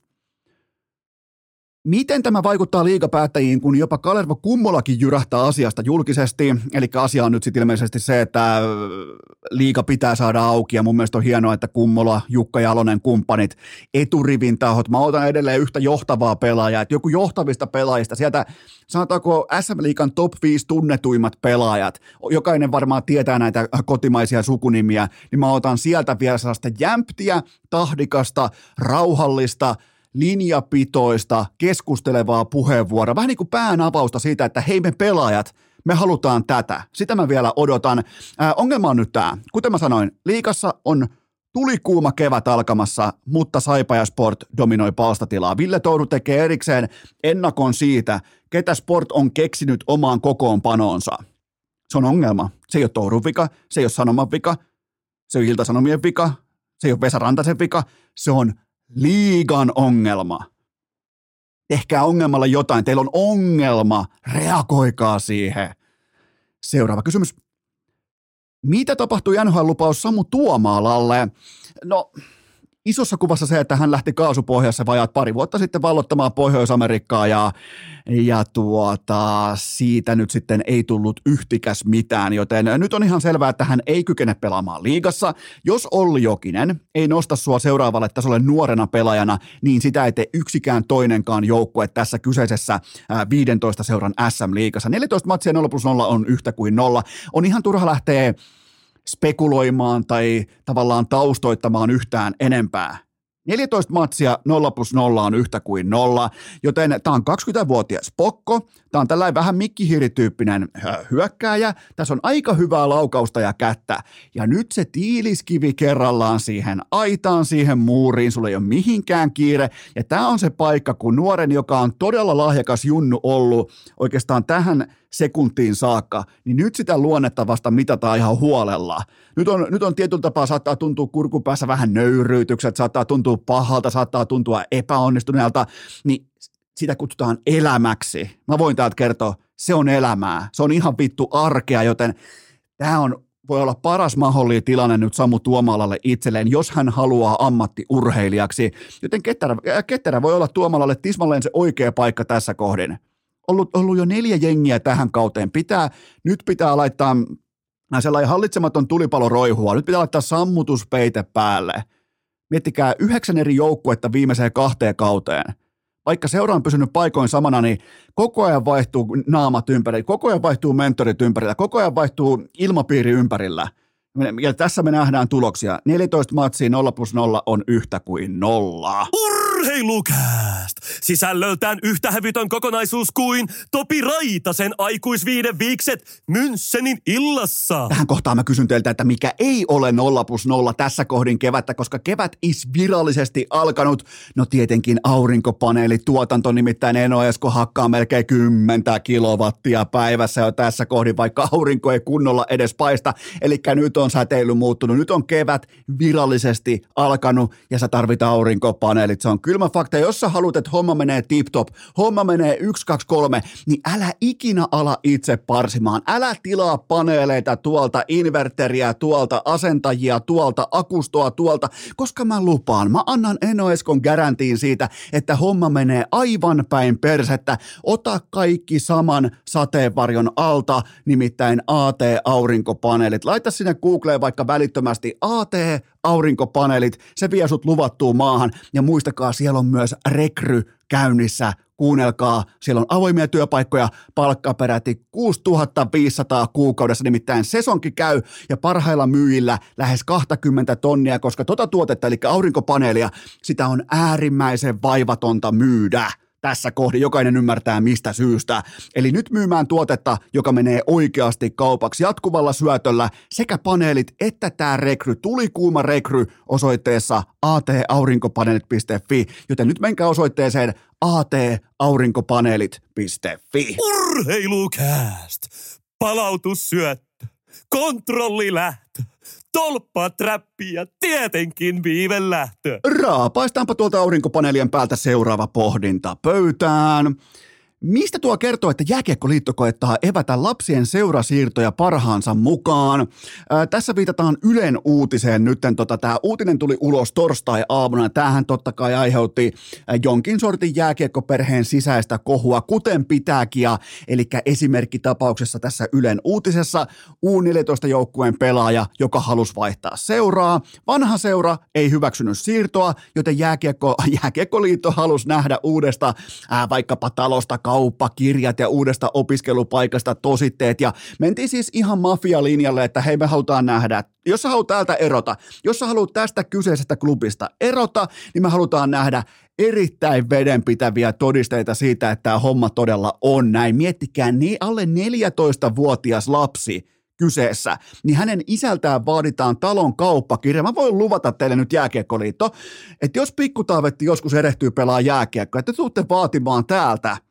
Miten tämä vaikuttaa liigapäättäjiin, kun jopa Kalervo Kummolakin jyrähtää asiasta julkisesti? Eli asia on nyt sitten ilmeisesti se, että liiga pitää saada auki ja mun mielestä on hienoa, että Kummola, Jukka Jalonen, kumppanit, eturivin tahot. Mä otan edelleen yhtä johtavaa pelaajaa, että joku johtavista pelaajista, sieltä sanotaanko SM Liikan top 5 tunnetuimmat pelaajat, jokainen varmaan tietää näitä kotimaisia sukunimiä, niin mä otan sieltä vielä sellaista jämptiä, tahdikasta, rauhallista, linjapitoista, keskustelevaa puheenvuoroa, vähän niin kuin pään avausta siitä, että hei me pelaajat, me halutaan tätä. Sitä mä vielä odotan. Ää, ongelma on nyt tämä. Kuten mä sanoin, liikassa on tulikuuma kevät alkamassa, mutta Saipa ja Sport dominoi palstatilaa. Ville Touru tekee erikseen ennakon siitä, ketä Sport on keksinyt omaan kokoonpanoonsa. Se on ongelma. Se ei ole Tourun vika, se ei ole Sanoman vika, se ei ole Ilta-Sanomien vika, se ei ole Vesa Rantasen vika, se on liigan ongelma. Tehkää ongelmalla jotain, teillä on ongelma, reagoikaa siihen. Seuraava kysymys. Mitä tapahtui NHL-lupaus Samu Tuomaalalle? No, isossa kuvassa se, että hän lähti kaasupohjassa vajaat pari vuotta sitten vallottamaan Pohjois-Amerikkaa ja, ja tuota, siitä nyt sitten ei tullut yhtikäs mitään, joten nyt on ihan selvää, että hän ei kykene pelaamaan liigassa. Jos Olli Jokinen ei nosta sua seuraavalle tasolle nuorena pelaajana, niin sitä ei tee yksikään toinenkaan joukkue tässä kyseisessä 15 seuran SM-liigassa. 14 matsia 0 plus 0 on yhtä kuin nolla. On ihan turha lähteä spekuloimaan tai tavallaan taustoittamaan yhtään enempää. 14 matsia 0 plus 0 on yhtä kuin nolla, joten tämä on 20-vuotias pokko, tämä on tällainen vähän mikkihiirityyppinen hyökkääjä, tässä on aika hyvää laukausta ja kättä, ja nyt se tiiliskivi kerrallaan siihen aitaan, siihen muuriin, sulla ei ole mihinkään kiire, ja tämä on se paikka, kun nuoren, joka on todella lahjakas junnu ollut oikeastaan tähän sekuntiin saakka, niin nyt sitä luonnetta vasta mitataan ihan huolella. Nyt on, nyt on tietyllä tapaa, saattaa tuntua kurkupäässä vähän nöyryytykset, saattaa tuntua pahalta, saattaa tuntua epäonnistuneelta, niin sitä kutsutaan elämäksi. Mä voin täältä kertoa, se on elämää. Se on ihan vittu arkea, joten tämä on voi olla paras mahdollinen tilanne nyt Samu Tuomalalle itselleen, jos hän haluaa ammattiurheilijaksi. Joten ketterä, ketterä voi olla Tuomalalle tismalleen se oikea paikka tässä kohdin ollut, ollut jo neljä jengiä tähän kauteen. Pitää, nyt pitää laittaa sellainen hallitsematon tulipalo roihua. Nyt pitää laittaa sammutuspeite päälle. Miettikää yhdeksän eri joukkuetta viimeiseen kahteen kauteen. Vaikka seura on pysynyt paikoin samana, niin koko ajan vaihtuu naamat ympärillä, koko ajan vaihtuu mentorit ympärillä, koko ajan vaihtuu ilmapiiri ympärillä. Ja tässä me nähdään tuloksia. 14 matsia 0 plus 0 on yhtä kuin nolla. Urheilukääst! Sisällöltään yhtä hävytön kokonaisuus kuin Topi Raitasen aikuisviiden viikset Münssenin illassa. Tähän kohtaan mä kysyn teiltä, että mikä ei ole 0 plus 0 tässä kohdin kevättä, koska kevät is virallisesti alkanut. No tietenkin aurinkopaneelituotanto, nimittäin Eno Esko hakkaa melkein 10 kilowattia päivässä jo tässä kohdin, vaikka aurinko ei kunnolla edes paista. Eli nyt on säteily muuttunut, nyt on kevät virallisesti alkanut ja sä tarvit aurinkopaneelit. Se on kylmä fakta, jos sä haluat, että homma menee tip-top, homma menee 1, 2, 3, niin älä ikinä ala itse parsimaan. Älä tilaa paneeleita tuolta, inverteriä tuolta, asentajia tuolta, akustoa tuolta, koska mä lupaan, mä annan Enoeskon garantiin siitä, että homma menee aivan päin persettä. Ota kaikki saman sateenvarjon alta, nimittäin AT-aurinkopaneelit. Laita sinne Googleen vaikka välittömästi AT-aurinkopaneelit, se vie sut luvattuun maahan. Ja muistakaa, siellä on myös rekry käynnissä. Kuunnelkaa, siellä on avoimia työpaikkoja, palkka peräti 6500 kuukaudessa, nimittäin sesonki käy ja parhailla myyjillä lähes 20 tonnia, koska tota tuotetta, eli aurinkopaneelia, sitä on äärimmäisen vaivatonta myydä tässä kohdin, jokainen ymmärtää mistä syystä. Eli nyt myymään tuotetta, joka menee oikeasti kaupaksi jatkuvalla syötöllä, sekä paneelit että tämä rekry, tuli kuuma rekry osoitteessa ataurinkopaneelit.fi, joten nyt menkää osoitteeseen ataurinkopaneelit.fi. Urheilukääst! Palautussyöttö, kontrollilähtö, tolppatrappi ja tietenkin viivelähtö. Raapaistaanpa tuolta aurinkopaneelien päältä seuraava pohdinta pöytään. Mistä tuo kertoo, että Jääkiekkoliitto koettaa evätä lapsien seurasiirtoja parhaansa mukaan? Ää, tässä viitataan Ylen uutiseen nyt. Tota, Tämä uutinen tuli ulos torstai-aamuna. Tämähän totta kai aiheutti jonkin sortin jääkiekkoperheen sisäistä kohua, kuten pitääkin. Ja, eli esimerkkitapauksessa tässä Ylen uutisessa U14-joukkueen pelaaja, joka halusi vaihtaa seuraa. Vanha seura ei hyväksynyt siirtoa, joten jääkiekko, Jääkiekkoliitto halusi nähdä uudesta ää, vaikkapa talosta kauppakirjat ja uudesta opiskelupaikasta tositteet ja mentiin siis ihan mafialinjalle, että hei me halutaan nähdä, jos sä haluat täältä erota, jos sä haluat tästä kyseisestä klubista erota, niin me halutaan nähdä erittäin vedenpitäviä todisteita siitä, että tämä homma todella on näin. Miettikää, niin alle 14-vuotias lapsi kyseessä, niin hänen isältään vaaditaan talon kauppakirja. Mä voin luvata teille nyt jääkiekkoliitto, että jos pikkutaavetti joskus erehtyy pelaa jääkiekkoa, että te tuutte vaatimaan täältä –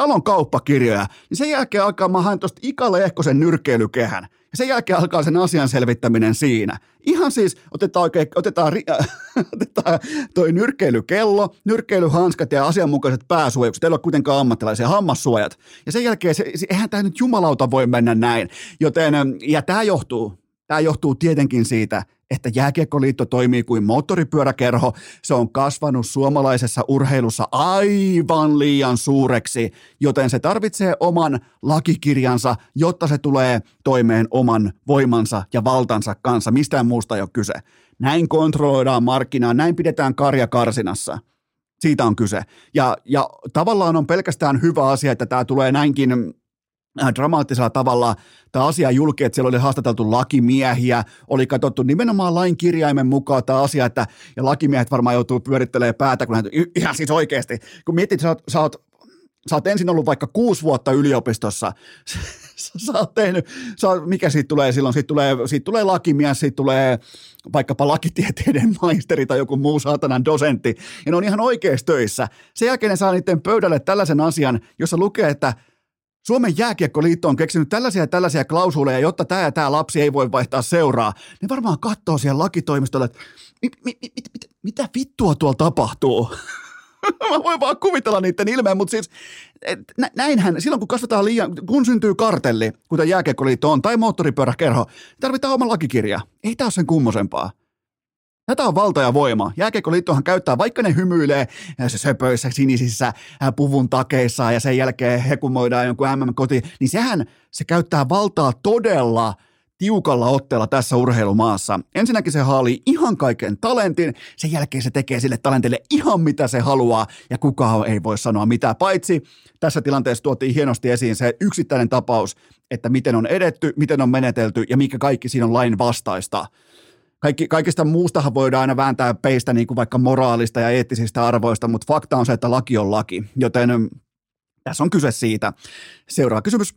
talon kauppakirjoja, niin sen jälkeen alkaa, mä haen tuosta Ika Lehkosen nyrkkeilykehän, ja sen jälkeen alkaa sen asian selvittäminen siinä. Ihan siis otetaan oikein, otetaan, äh, otetaan toi nyrkkeilykello, nyrkkeilyhanskat ja asianmukaiset pääsuojakset, teillä on kuitenkaan ammattilaisia hammassuojat. Ja sen jälkeen, se, se, eihän tämä nyt jumalauta voi mennä näin. Joten, ja tämä johtuu, tämä johtuu tietenkin siitä, että Jääkiekkoliitto toimii kuin moottoripyöräkerho. Se on kasvanut suomalaisessa urheilussa aivan liian suureksi, joten se tarvitsee oman lakikirjansa, jotta se tulee toimeen oman voimansa ja valtansa kanssa. Mistään muusta ei ole kyse. Näin kontrolloidaan markkinaa, näin pidetään karja karsinassa. Siitä on kyse. Ja, ja tavallaan on pelkästään hyvä asia, että tämä tulee näinkin dramaattisella tavalla tämä asia julki, että siellä oli haastateltu lakimiehiä, oli katsottu nimenomaan lain kirjaimen mukaan tämä asia, että ja lakimiehet varmaan joutuu pyörittelemään päätä, kun hän, ihan siis oikeasti, kun mietit, sä oot, sä oot sä oot ensin ollut vaikka kuusi vuotta yliopistossa, sä oot tehnyt, sä oot, mikä siitä tulee silloin, siitä tulee, siitä tulee lakimies, siitä tulee vaikkapa lakitieteiden maisteri tai joku muu saatanan dosentti, ja ne on ihan oikeassa töissä. Sen jälkeen ne saa niiden pöydälle tällaisen asian, jossa lukee, että Suomen jääkiekkoliitto on keksinyt tällaisia ja tällaisia klausuleja, jotta tämä ja tämä lapsi ei voi vaihtaa seuraa. Ne varmaan katsoo siellä lakitoimistolla, että mit, mit, mit, mit, mitä vittua tuolla tapahtuu? Mä voin vaan kuvitella niiden ilmeen, mutta siis nä, näinhän, silloin kun kasvataan liian, kun syntyy kartelli, kuten jääkiekkoliitto on, tai moottoripyöräkerho, tarvitaan oma lakikirja. Ei tämä ole sen kummosempaa. Tätä on valta ja voima. Jääkiekkoliittohan käyttää, vaikka ne hymyilee se söpöissä sinisissä puvun takeissa ja sen jälkeen hekumoidaan jonkun MM-koti, niin sehän se käyttää valtaa todella tiukalla otteella tässä urheilumaassa. Ensinnäkin se haalii ihan kaiken talentin, sen jälkeen se tekee sille talentille ihan mitä se haluaa ja kukaan ei voi sanoa mitä, paitsi tässä tilanteessa tuotiin hienosti esiin se yksittäinen tapaus, että miten on edetty, miten on menetelty ja mikä kaikki siinä on lain vastaista kaikki, kaikista muustahan voidaan aina vääntää peistä niin kuin vaikka moraalista ja eettisistä arvoista, mutta fakta on se, että laki on laki, joten mm, tässä on kyse siitä. Seuraava kysymys.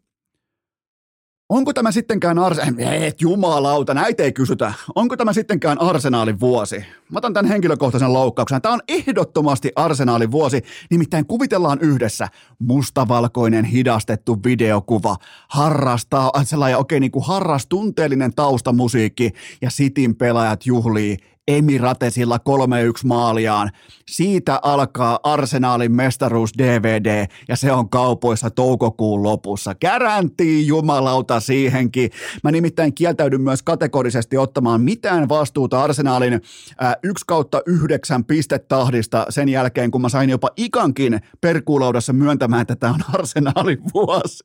Onko tämä sittenkään arsenaalin, et jumalauta, näitä ei kysytä. Onko tämä sittenkään arsenaalin vuosi? Mä otan tämän henkilökohtaisen loukkauksen. Tämä on ehdottomasti arsenaalin vuosi, nimittäin kuvitellaan yhdessä mustavalkoinen hidastettu videokuva, harrastaa, sellainen oikein niin kuin harrastunteellinen taustamusiikki ja Sitin pelaajat juhlii Emiratesilla 3-1 maaliaan. Siitä alkaa Arsenaalin mestaruus DVD ja se on kaupoissa toukokuun lopussa. Käräntii jumalauta siihenkin. Mä nimittäin kieltäydyn myös kategorisesti ottamaan mitään vastuuta Arsenaalin äh, 1 kautta 9 pistetahdista sen jälkeen, kun mä sain jopa ikankin perkuulaudassa myöntämään, että tämä on Arsenaalin vuosi.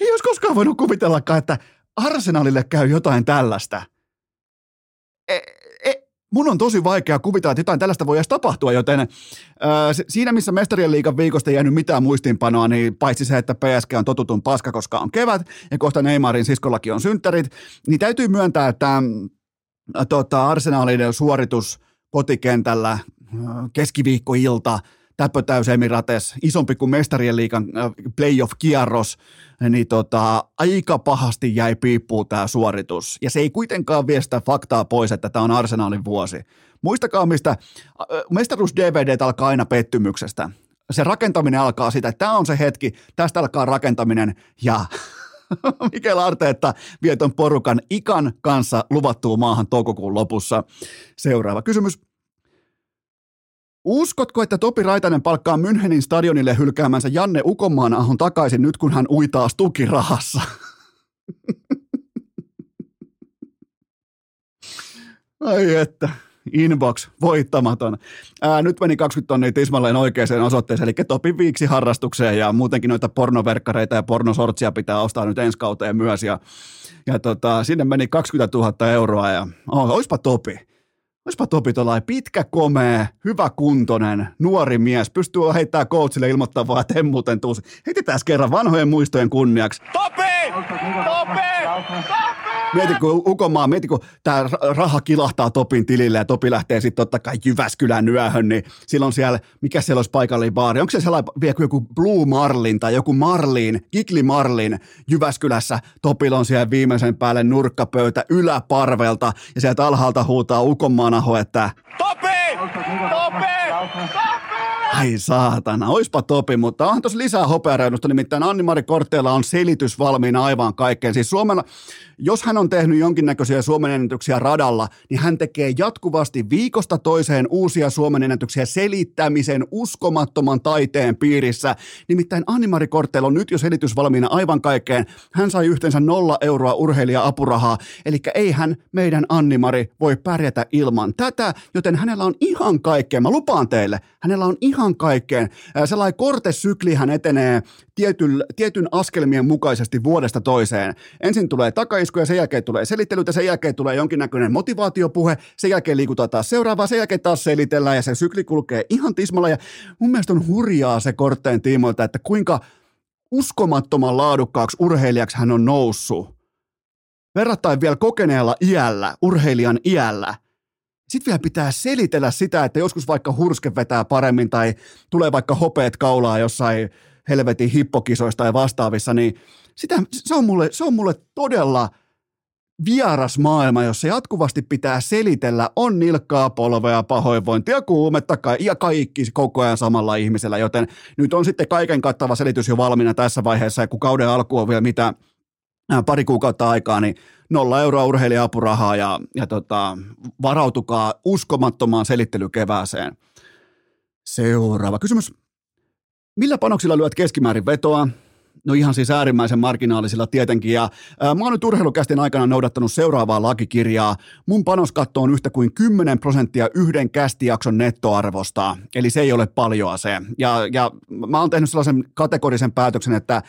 Ei olisi koskaan voinut kuvitellakaan, että Arsenalille käy jotain tällaista – e, e, mun on tosi vaikea kuvitella, että jotain tällaista voi edes tapahtua, joten äh, siinä missä mestarien liigan viikosta ei jäänyt mitään muistiinpanoa, niin paitsi se, että PSG on totutun paska, koska on kevät ja kohta Neymarin siskollakin on synttärit, niin täytyy myöntää, että äh, tota, Arsenalin suoritus kotikentällä äh, keskiviikkoilta – täpötäys Emirates, isompi kuin mestarien liigan äh, playoff-kierros, niin tota, aika pahasti jäi piippuun tämä suoritus. Ja se ei kuitenkaan vie sitä faktaa pois, että tämä on Arsenalin vuosi. Muistakaa, mistä äh, mestaruus DVD alkaa aina pettymyksestä. Se rakentaminen alkaa sitä, että tämä on se hetki, tästä alkaa rakentaminen ja Mikel Arteetta vieton porukan ikan kanssa luvattuu maahan toukokuun lopussa. Seuraava kysymys. Uskotko, että Topi Raitanen palkkaa Münchenin stadionille hylkäämänsä Janne Ukomaanahon takaisin nyt, kun hän uitaa tukirahassa? Ai että, inbox, voittamaton. Ää, nyt meni 20 tonnia tismalleen oikeaan osoitteeseen, eli Topin viiksi harrastukseen ja muutenkin noita pornoverkkareita ja pornosortsia pitää ostaa nyt ensi kauteen myös. Ja, ja tota, sinne meni 20 000 euroa ja oh, oispa Topi Olisipa Topi pitkä, komea, hyvä kuntonen, nuori mies, pystyy heittämään coachille ilmoittaa vaan, että en muuten tuu. Heitetään kerran vanhojen muistojen kunniaksi. Topi! Topi! Topi! Mieti, kun Ukomaa, mieti, kun tämä raha kilahtaa Topin tilille ja Topi lähtee sitten totta kai Jyväskylän yöhön, niin silloin siellä, mikä siellä olisi paikallinen baari? Onko se sellainen vielä joku Blue Marlin tai joku Marlin, Kikli Marlin Jyväskylässä? Topilla on siellä viimeisen päälle nurkkapöytä yläparvelta ja sieltä alhaalta huutaa Ukomaanaho, että! Ai saatana, oispa topi, mutta onhan tuossa lisää hopeareunusta, nimittäin Anni-Mari Korteella on selitys valmiina aivan kaikkeen. Siis Suomella, jos hän on tehnyt jonkinnäköisiä Suomen ennätyksiä radalla, niin hän tekee jatkuvasti viikosta toiseen uusia Suomen ennätyksiä selittämisen uskomattoman taiteen piirissä. Nimittäin Anni-Mari Korteella on nyt jo selitys valmiina aivan kaikkeen. Hän sai yhteensä nolla euroa urheilija-apurahaa, eli eihän meidän Anni-Mari voi pärjätä ilman tätä, joten hänellä on ihan kaikkea. Mä lupaan teille, hänellä on ihan kaikkeen. Sellainen kortesyklihän etenee tietyn, tietyn askelmien mukaisesti vuodesta toiseen. Ensin tulee takaisku ja sen jälkeen tulee selittelyt ja sen jälkeen tulee jonkinnäköinen motivaatiopuhe, sen jälkeen liikutaan taas seuraavaan, sen jälkeen taas selitellään ja se sykli kulkee ihan tismalla ja mun mielestä on hurjaa se kortteen tiimoilta, että kuinka uskomattoman laadukkaaksi urheilijaksi hän on noussut. Verrattain vielä kokeneella iällä, urheilijan iällä. Sitten vielä pitää selitellä sitä, että joskus vaikka hurske vetää paremmin tai tulee vaikka hopeet kaulaa jossain helvetin hippokisoista ja vastaavissa, niin sitä, se, on mulle, se on mulle todella vieras maailma, jossa jatkuvasti pitää selitellä, on nilkkaa, polvea, pahoinvointia, kuumetta ja kaikki koko ajan samalla ihmisellä, joten nyt on sitten kaiken kattava selitys jo valmiina tässä vaiheessa, ja kun kauden alku on vielä mitä pari kuukautta aikaa, niin nolla euroa urheilija-apurahaa ja, ja tota, varautukaa uskomattomaan selittelykevääseen. Seuraava kysymys. Millä panoksilla lyöt keskimäärin vetoa? No ihan siis äärimmäisen marginaalisilla tietenkin. Ja ää, mä oon nyt urheilukästin aikana noudattanut seuraavaa lakikirjaa. Mun panoskatto on yhtä kuin 10 prosenttia yhden kästijakson nettoarvosta. Eli se ei ole paljoa se. Ja, ja mä oon tehnyt sellaisen kategorisen päätöksen, että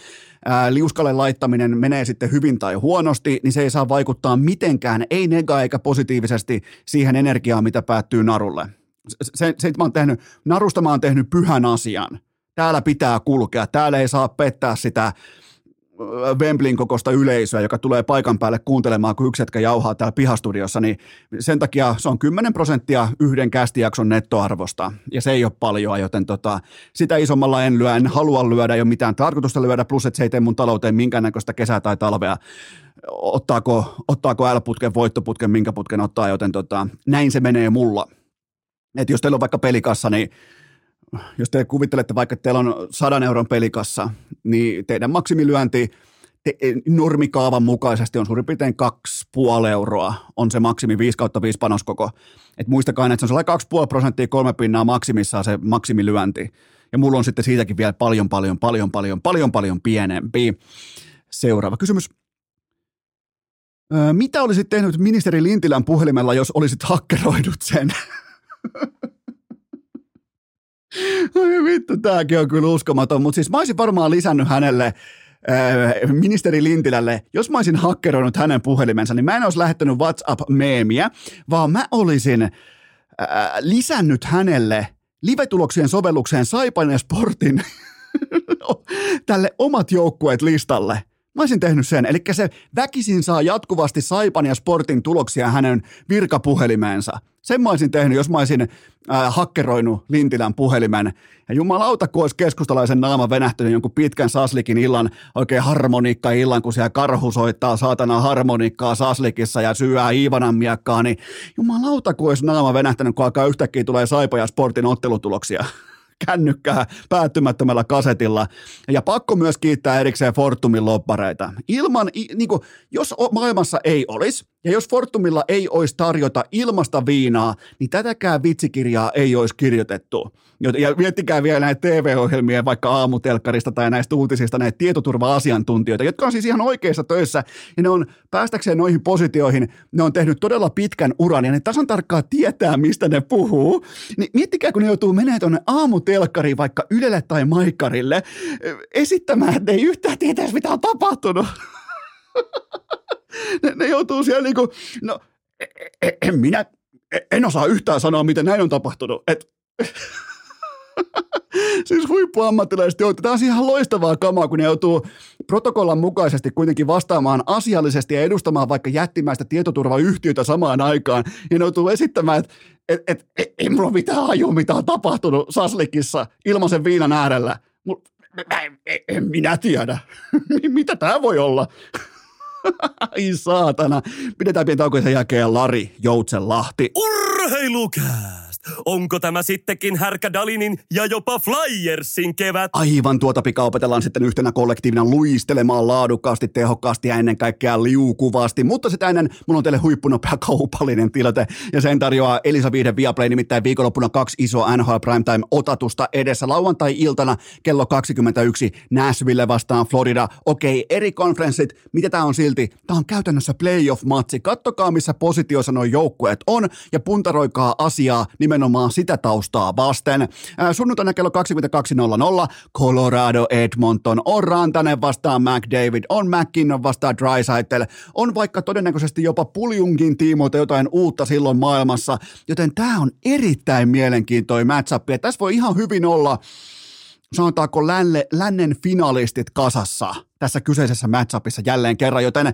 ää, liuskalle laittaminen menee sitten hyvin tai huonosti, niin se ei saa vaikuttaa mitenkään, ei nega eikä positiivisesti siihen energiaan, mitä päättyy narulle. Se, se, mä oon tehnyt, narusta mä oon tehnyt pyhän asian täällä pitää kulkea, täällä ei saa pettää sitä Wemblin kokosta yleisöä, joka tulee paikan päälle kuuntelemaan, kun yksi hetkä jauhaa täällä pihastudiossa, niin sen takia se on 10 prosenttia yhden kästijakson nettoarvosta, ja se ei ole paljon, joten tota, sitä isommalla en lyö, en halua lyödä, ei ole mitään tarkoitusta lyödä, plus että se ei tee mun talouteen minkäännäköistä kesää tai talvea, ottaako, ottaako L-putken, voittoputken, minkä putken ottaa, joten tota, näin se menee mulla. Et jos teillä on vaikka pelikassa, niin jos te kuvittelette vaikka, että teillä on 100 euron pelikassa, niin teidän maksimilyönti te, normikaavan mukaisesti on suurin piirtein 2,5 euroa on se maksimi 5 kautta 5 panoskoko. Et muistakaa, että se on sellainen 2,5 prosenttia kolme pinnaa maksimissaan se maksimilyönti. Ja mulla on sitten siitäkin vielä paljon, paljon, paljon, paljon, paljon, paljon pienempi. Seuraava kysymys. Mitä olisit tehnyt ministeri Lintilän puhelimella, jos olisit hakkeroidut sen? Vittu, tääkin on kyllä uskomaton, mutta siis mä olisin varmaan lisännyt hänelle äh, ministeri Lintilälle, jos mä olisin hakkeroinut hänen puhelimensa, niin mä en olisi lähettänyt WhatsApp-meemiä, vaan mä olisin äh, lisännyt hänelle livetuloksien sovellukseen Saipan ja Sportin tälle omat joukkueet listalle. Mä olisin tehnyt sen. Eli se väkisin saa jatkuvasti Saipan ja Sportin tuloksia hänen virkapuhelimeensa. Sen mä olisin tehnyt, jos mä olisin äh, hakkeroinut Lintilän puhelimen. Ja jumalauta, kun olisi keskustalaisen naama venähtynyt jonkun pitkän Saslikin illan, oikein harmonikka illan, kun siellä karhu soittaa saatana harmonikkaa Saslikissa ja syö Iivanan miakkaa, niin jumalauta, kun olisi naama venähtänyt, kun alkaa yhtäkkiä tulee Saipa ja Sportin ottelutuloksia kännykkää päättymättömällä kasetilla. Ja pakko myös kiittää erikseen Fortumin loppareita. Ilman, niin kuin, jos maailmassa ei olisi, ja jos Fortumilla ei olisi tarjota ilmasta viinaa, niin tätäkään vitsikirjaa ei olisi kirjoitettu. Ja miettikää vielä näitä TV-ohjelmia vaikka aamutelkkarista tai näistä uutisista näitä tietoturva-asiantuntijoita, jotka on siis ihan oikeissa töissä ja ne on päästäkseen noihin positioihin, ne on tehnyt todella pitkän uran ja ne tasan tarkkaan tietää, mistä ne puhuu. Niin miettikää, kun ne joutuu menemään tuonne aamutelkkariin vaikka Ylelle tai Maikkarille esittämään, että ne ei yhtään tietäisi, mitä on tapahtunut. ne, ne joutuu siellä niinku, no en, e, minä, e, en osaa yhtään sanoa, miten näin on tapahtunut. Et, siis huippuammattilaiset joutuu. Tämä on siis ihan loistavaa kamaa, kun ne joutuu protokollan mukaisesti kuitenkin vastaamaan asiallisesti ja edustamaan vaikka jättimäistä tietoturvayhtiötä samaan aikaan. Ja ne joutuu esittämään, että et, et, et, ei mulla ole mitään ajua, mitä on tapahtunut Saslikissa ilmaisen viinan äärellä. Mulla, en, en minä tiedä. mitä tämä voi olla? Ai saatana. Pidetään pieni tauko sen jälkeen Lari Joutsenlahti. Urheilukää! Onko tämä sittenkin Härkä Dalinin ja jopa Flyersin kevät? Aivan tuota pika opetellaan sitten yhtenä kollektiivina luistelemaan laadukkaasti, tehokkaasti ja ennen kaikkea liukuvasti. Mutta sitä ennen mulla on teille huippunopea kaupallinen tilanne ja sen tarjoaa Elisa Viihde Viaplay, nimittäin viikonloppuna kaksi isoa NHL Primetime-otatusta edessä lauantai-iltana kello 21 Nashville vastaan Florida. Okei, eri konferenssit, mitä tämä on silti? Tämä on käytännössä playoff-matsi. Kattokaa, missä positiossa nuo joukkueet on ja puntaroikaa asiaa nimen nimenomaan sitä taustaa vasten. Sunnuntaina kello 22.00 Colorado Edmonton on Rantanen vastaan McDavid, on McKinnon vastaan Drysaitel, on vaikka todennäköisesti jopa Puljungin tiimoilta jotain uutta silloin maailmassa, joten tämä on erittäin mielenkiintoinen matchup ja tässä voi ihan hyvin olla sanotaanko länne, lännen finalistit kasassa tässä kyseisessä matchupissa jälleen kerran, joten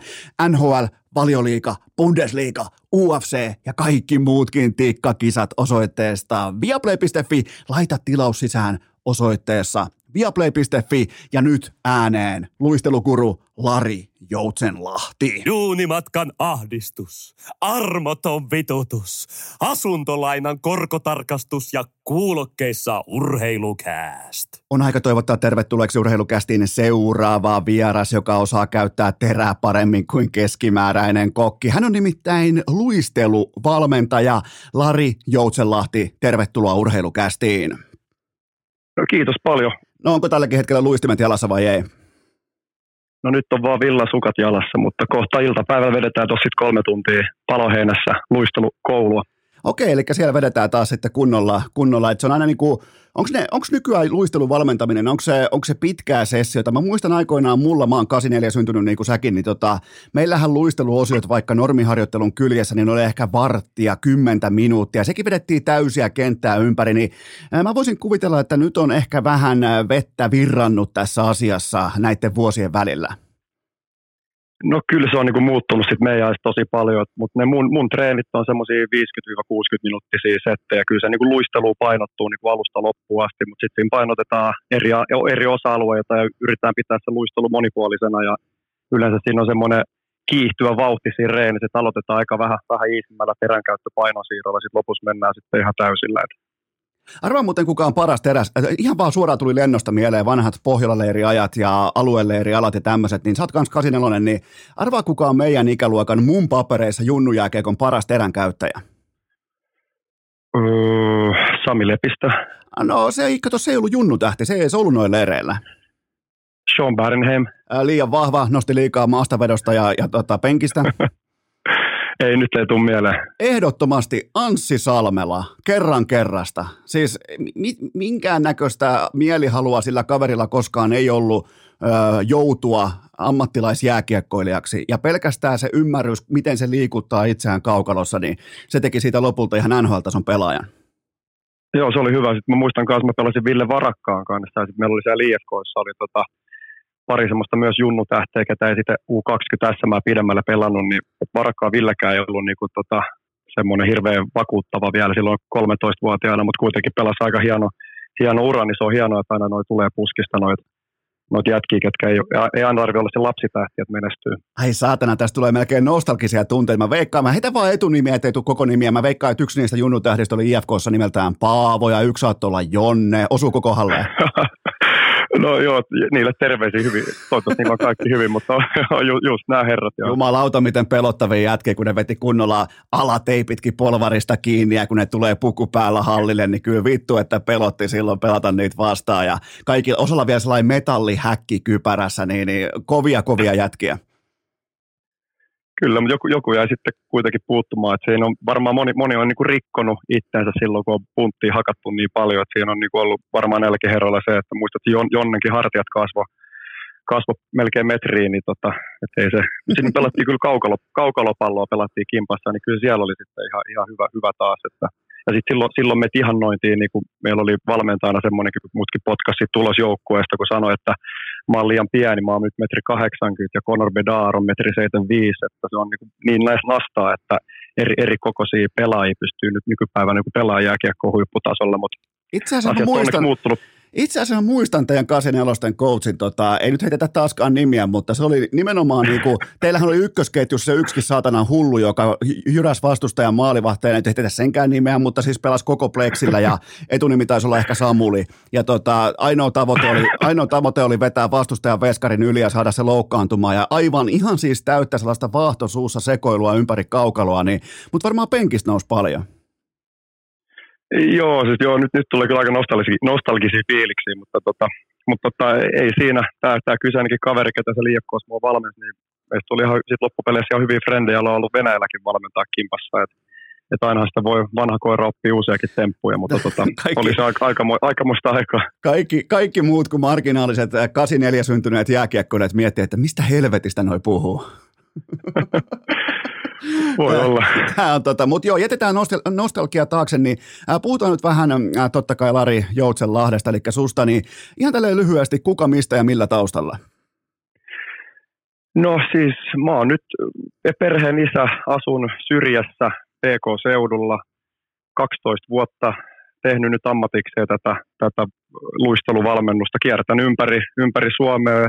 NHL, Valioliiga, Bundesliga, UFC ja kaikki muutkin tikkakisat osoitteesta viaplay.fi. Laita tilaus sisään osoitteessa viaplay.fi ja nyt ääneen luistelukuru Lari Joutsenlahti. Duunimatkan ahdistus, armoton vitutus, asuntolainan korkotarkastus ja kuulokkeissa urheilukääst. On aika toivottaa tervetulleeksi urheilukästiin seuraava vieras, joka osaa käyttää terää paremmin kuin keskimääräinen kokki. Hän on nimittäin luisteluvalmentaja Lari Joutsenlahti. Tervetuloa urheilukästiin. No, kiitos paljon. No onko tälläkin hetkellä luistimet jalassa vai ei? No nyt on vaan villasukat jalassa, mutta kohta iltapäivällä vedetään tuossa kolme tuntia paloheinässä luistelukoulua. Okei, eli siellä vedetään taas sitten kunnolla, kunnolla. että se on aina niin kuin, onko, onko nykyään luistelun valmentaminen, onko se, onko se pitkää sessiota? Mä muistan aikoinaan mulla, mä oon 84 syntynyt niin kuin säkin, niin tota, meillähän luisteluosiot vaikka normiharjoittelun kyljessä, niin oli ehkä varttia, kymmentä minuuttia. Sekin vedettiin täysiä kenttää ympäri, niin mä voisin kuvitella, että nyt on ehkä vähän vettä virrannut tässä asiassa näiden vuosien välillä. No kyllä se on niin kuin muuttunut sit meidän tosi paljon, mutta ne mun, mun treenit on semmoisia 50-60 minuuttisia settejä. Kyllä se niin kuin luistelu painottuu niin kuin alusta loppuun asti, mutta sitten painotetaan eri, eri osa-alueita ja yritetään pitää se luistelu monipuolisena ja yleensä siinä on semmoinen kiihtyvä vauhti siinä reenissä, että aloitetaan aika vähän, vähän iisimmällä teränkäyttöpainosiirrolla, sitten lopussa mennään sitten ihan täysillä. Arvaa muuten kuka on paras teräs. Äh, Ihan vaan suoraan tuli lennosta mieleen vanhat Pohjola-leiriajat ja alueleirialat ja tämmöiset, niin sä oot kans 84, niin arvaa kuka on meidän ikäluokan mun papereissa junnujääkeekon paras terän käyttäjä. Öö, Sami Lepistö, No se ei, kato, se ei ollut junnutähti, se ei edes ollut noin leireillä. Sean Barenheim. Ää, liian vahva, nosti liikaa maastavedosta ja, ja tota, penkistä. Ei nyt ei tule mieleen. Ehdottomasti Anssi Salmela, kerran kerrasta. Siis mi- minkään näköistä mielihalua sillä kaverilla koskaan ei ollut ö, joutua ammattilaisjääkiekkoilijaksi. Ja pelkästään se ymmärrys, miten se liikuttaa itseään kaukalossa, niin se teki siitä lopulta ihan NHL-tason pelaajan. Joo, se oli hyvä. Sitten mä muistan kanssa, mä pelasin Ville Varakkaan kanssa. Ja sitten meillä oli siellä IFKissa oli tota, pari semmoista myös junnutähteä, ketä ei sitten U20 SM pidemmälle pelannut, niin Varakkaan Villekään ei ollut niinku, tota, semmoinen hirveän vakuuttava vielä silloin 13-vuotiaana, mutta kuitenkin pelasi aika hieno, hieno ura, niin se on hienoa, että aina noi tulee puskista noita noit jätkiä, ketkä ei, ei aina tarvitse olla se lapsitähti, että menestyy. Ai saatana, tästä tulee melkein nostalgisia tunteita. Mä veikkaan, mä heitän vaan etunimiä, ettei tule koko nimiä. Mä veikkaan, että yksi niistä junnutähdistä oli IFKssa nimeltään Paavo ja yksi saattoi olla Jonne. Osuuko kohdalle? no joo, niille terveisiä hyvin. Toivottavasti niillä on kaikki hyvin, mutta ju, just nämä herrat. Joo. Jumalauta, miten pelottavia jätkiä, kun ne veti kunnolla alateipitkin polvarista kiinni ja kun ne tulee puku päällä hallille, niin kyllä vittu, että pelotti silloin pelata niitä vastaan. Ja kaikki, osalla vielä sellainen metallihäkki kypärässä, niin, niin kovia kovia jätkiä. Kyllä, mutta joku, joku jäi sitten kuitenkin puuttumaan. Että siinä on, varmaan moni, moni on niinku rikkonut itseensä silloin, kun on punttia hakattu niin paljon. Että siinä on niinku ollut varmaan näilläkin herroilla se, että muistat, että Jon, Jonnenkin hartiat kasvo, kasvo melkein metriin. Niin tota, et ei se, siinä pelattiin kyllä kaukalo, kaukalopalloa, pelattiin kimpassa, niin kyllä siellä oli sitten ihan, ihan hyvä, hyvä taas. Että, ja sitten silloin, silloin me ihannointiin, niin kun meillä oli valmentajana semmoinen, kun mutkin potkasi tulosjoukkueesta, kun sanoi, että mä oon liian pieni, mä oon nyt metri 80 ja Conor Bedard on metri 75, että se on niin, niin näissä nastaa, että eri, eri kokoisia pelaajia pystyy nyt nykypäivänä niin pelaamaan jääkiekkoon huipputasolla, mutta Itse asiassa asiat muistan, muuttunut. Itse asiassa muistan teidän 84 coachin, tota, ei nyt heitetä taaskaan nimiä, mutta se oli nimenomaan niin kuin, teillähän oli ykkösketjussa se yksikin saatanan hullu, joka jyräs vastustajan maalivahteen, ei heitetä senkään nimeä, mutta siis pelasi koko pleksillä ja etunimi taisi olla ehkä Samuli. Ja tota, ainoa, tavoite oli, ainoa tavoite oli vetää vastustajan veskarin yli ja saada se loukkaantumaan ja aivan ihan siis täyttä sellaista vaahtosuussa sekoilua ympäri kaukaloa, niin, mutta varmaan penkistä nousi paljon. Joo, siis joo, nyt, nyt tulee kyllä aika nostalgisia, nostalgisia fiiliksiä, mutta, tota, mutta tota, ei siinä. Tämä, tämä kyseinenkin kaveri, ketä se liiakkoos mua valmensi, niin meistä tuli ihan sit loppupeleissä ihan hyviä frendejä, joilla on ollut Venäjälläkin valmentaa kimpassa. Et, et ainahan sitä voi vanha koira oppia uusiakin temppuja, mutta tota, Kaikki- oli se aika, aika, aikamoista aikaa. Kaikki, kaikki muut kuin marginaaliset äh, 84 syntyneet jääkiekkoilijat miettii, että mistä helvetistä noi puhuu. Voi olla. Tämä on tota, mutta joo, jätetään nostal- nostalgia taakse, niin ää, puhutaan nyt vähän ää, totta kai Lari Joutsenlahdesta, eli susta, niin ihan tälleen lyhyesti, kuka, mistä ja millä taustalla? No siis mä oon nyt perheen isä, asun syrjässä PK-seudulla 12 vuotta tehnyt nyt ammatikseen tätä, tätä luisteluvalmennusta, kiertänyt ympäri, ympäri Suomea,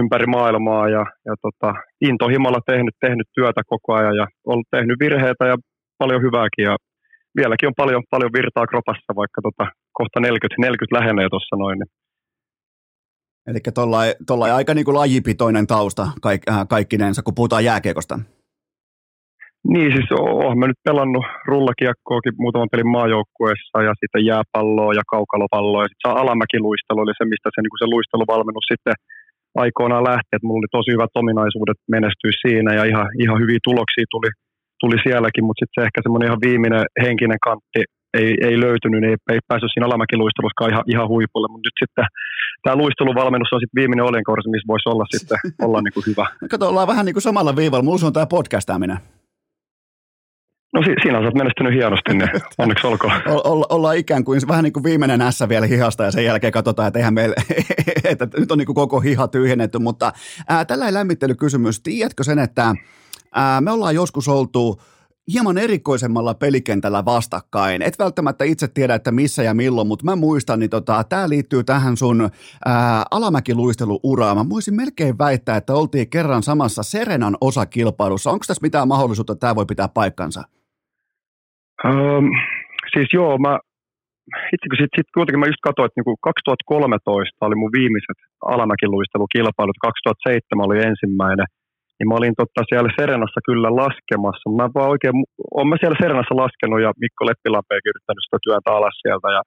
ympäri maailmaa ja, ja tota, intohimolla tehnyt, tehnyt työtä koko ajan ja ollut tehnyt virheitä ja paljon hyvääkin ja vieläkin on paljon, paljon virtaa kropassa, vaikka tota, kohta 40, 40 lähenee tuossa noin. Niin Eli tuolla aika niin kuin lajipitoinen tausta kaik, äh, kaikkinensa, kun puhutaan jääkiekosta. Niin, siis oon mä nyt pelannut rullakiekkoakin muutaman pelin maajoukkueessa ja sitten jääpalloa ja kaukalopalloa ja sitten se alamäkiluistelu oli se, mistä se, niin se luisteluvalmennus sitten aikoinaan lähti, että mulla oli tosi hyvät ominaisuudet menestyä siinä ja ihan, ihan hyviä tuloksia tuli, tuli sielläkin, mutta sitten se ehkä semmoinen ihan viimeinen henkinen kantti ei, ei löytynyt, niin ei, ei päässyt siinä alamäkiluisteluskaan ihan, ihan huipulle, mutta nyt sitten tämä luisteluvalmennus on sitten viimeinen oljenkorsi, missä voisi olla sitten olla niin kuin hyvä. Kato, ollaan vähän niin kuin samalla viivalla. Mulla on tämä podcastaaminen. No si- siinä olet menestynyt hienosti, niin onneksi olkoon. Olla, ollaan ikään kuin vähän niin kuin viimeinen ässä vielä hihasta ja sen jälkeen katsotaan, että eihän että nyt on niin kuin koko hiha tyhjennetty, mutta ää, tällä lämmittelykysymys. Tiedätkö sen, että ää, me ollaan joskus oltu hieman erikoisemmalla pelikentällä vastakkain. Et välttämättä itse tiedä, että missä ja milloin, mutta mä muistan, niin tota, tämä liittyy tähän sun ää, alamäkiluisteluuraan. Mä voisin melkein väittää, että oltiin kerran samassa Serenan osakilpailussa. Onko tässä mitään mahdollisuutta, että tämä voi pitää paikkansa? Um, siis joo, mä itse kun sitten sit kuitenkin mä just katsoin, että niinku 2013 oli mun viimeiset alamäkiluistelukilpailut, 2007 oli ensimmäinen, niin mä olin totta siellä Serenassa kyllä laskemassa. Mä vaan oikein, on mä siellä Serenassa laskenut ja Mikko Leppilampeekin yrittänyt sitä työntä alas sieltä ja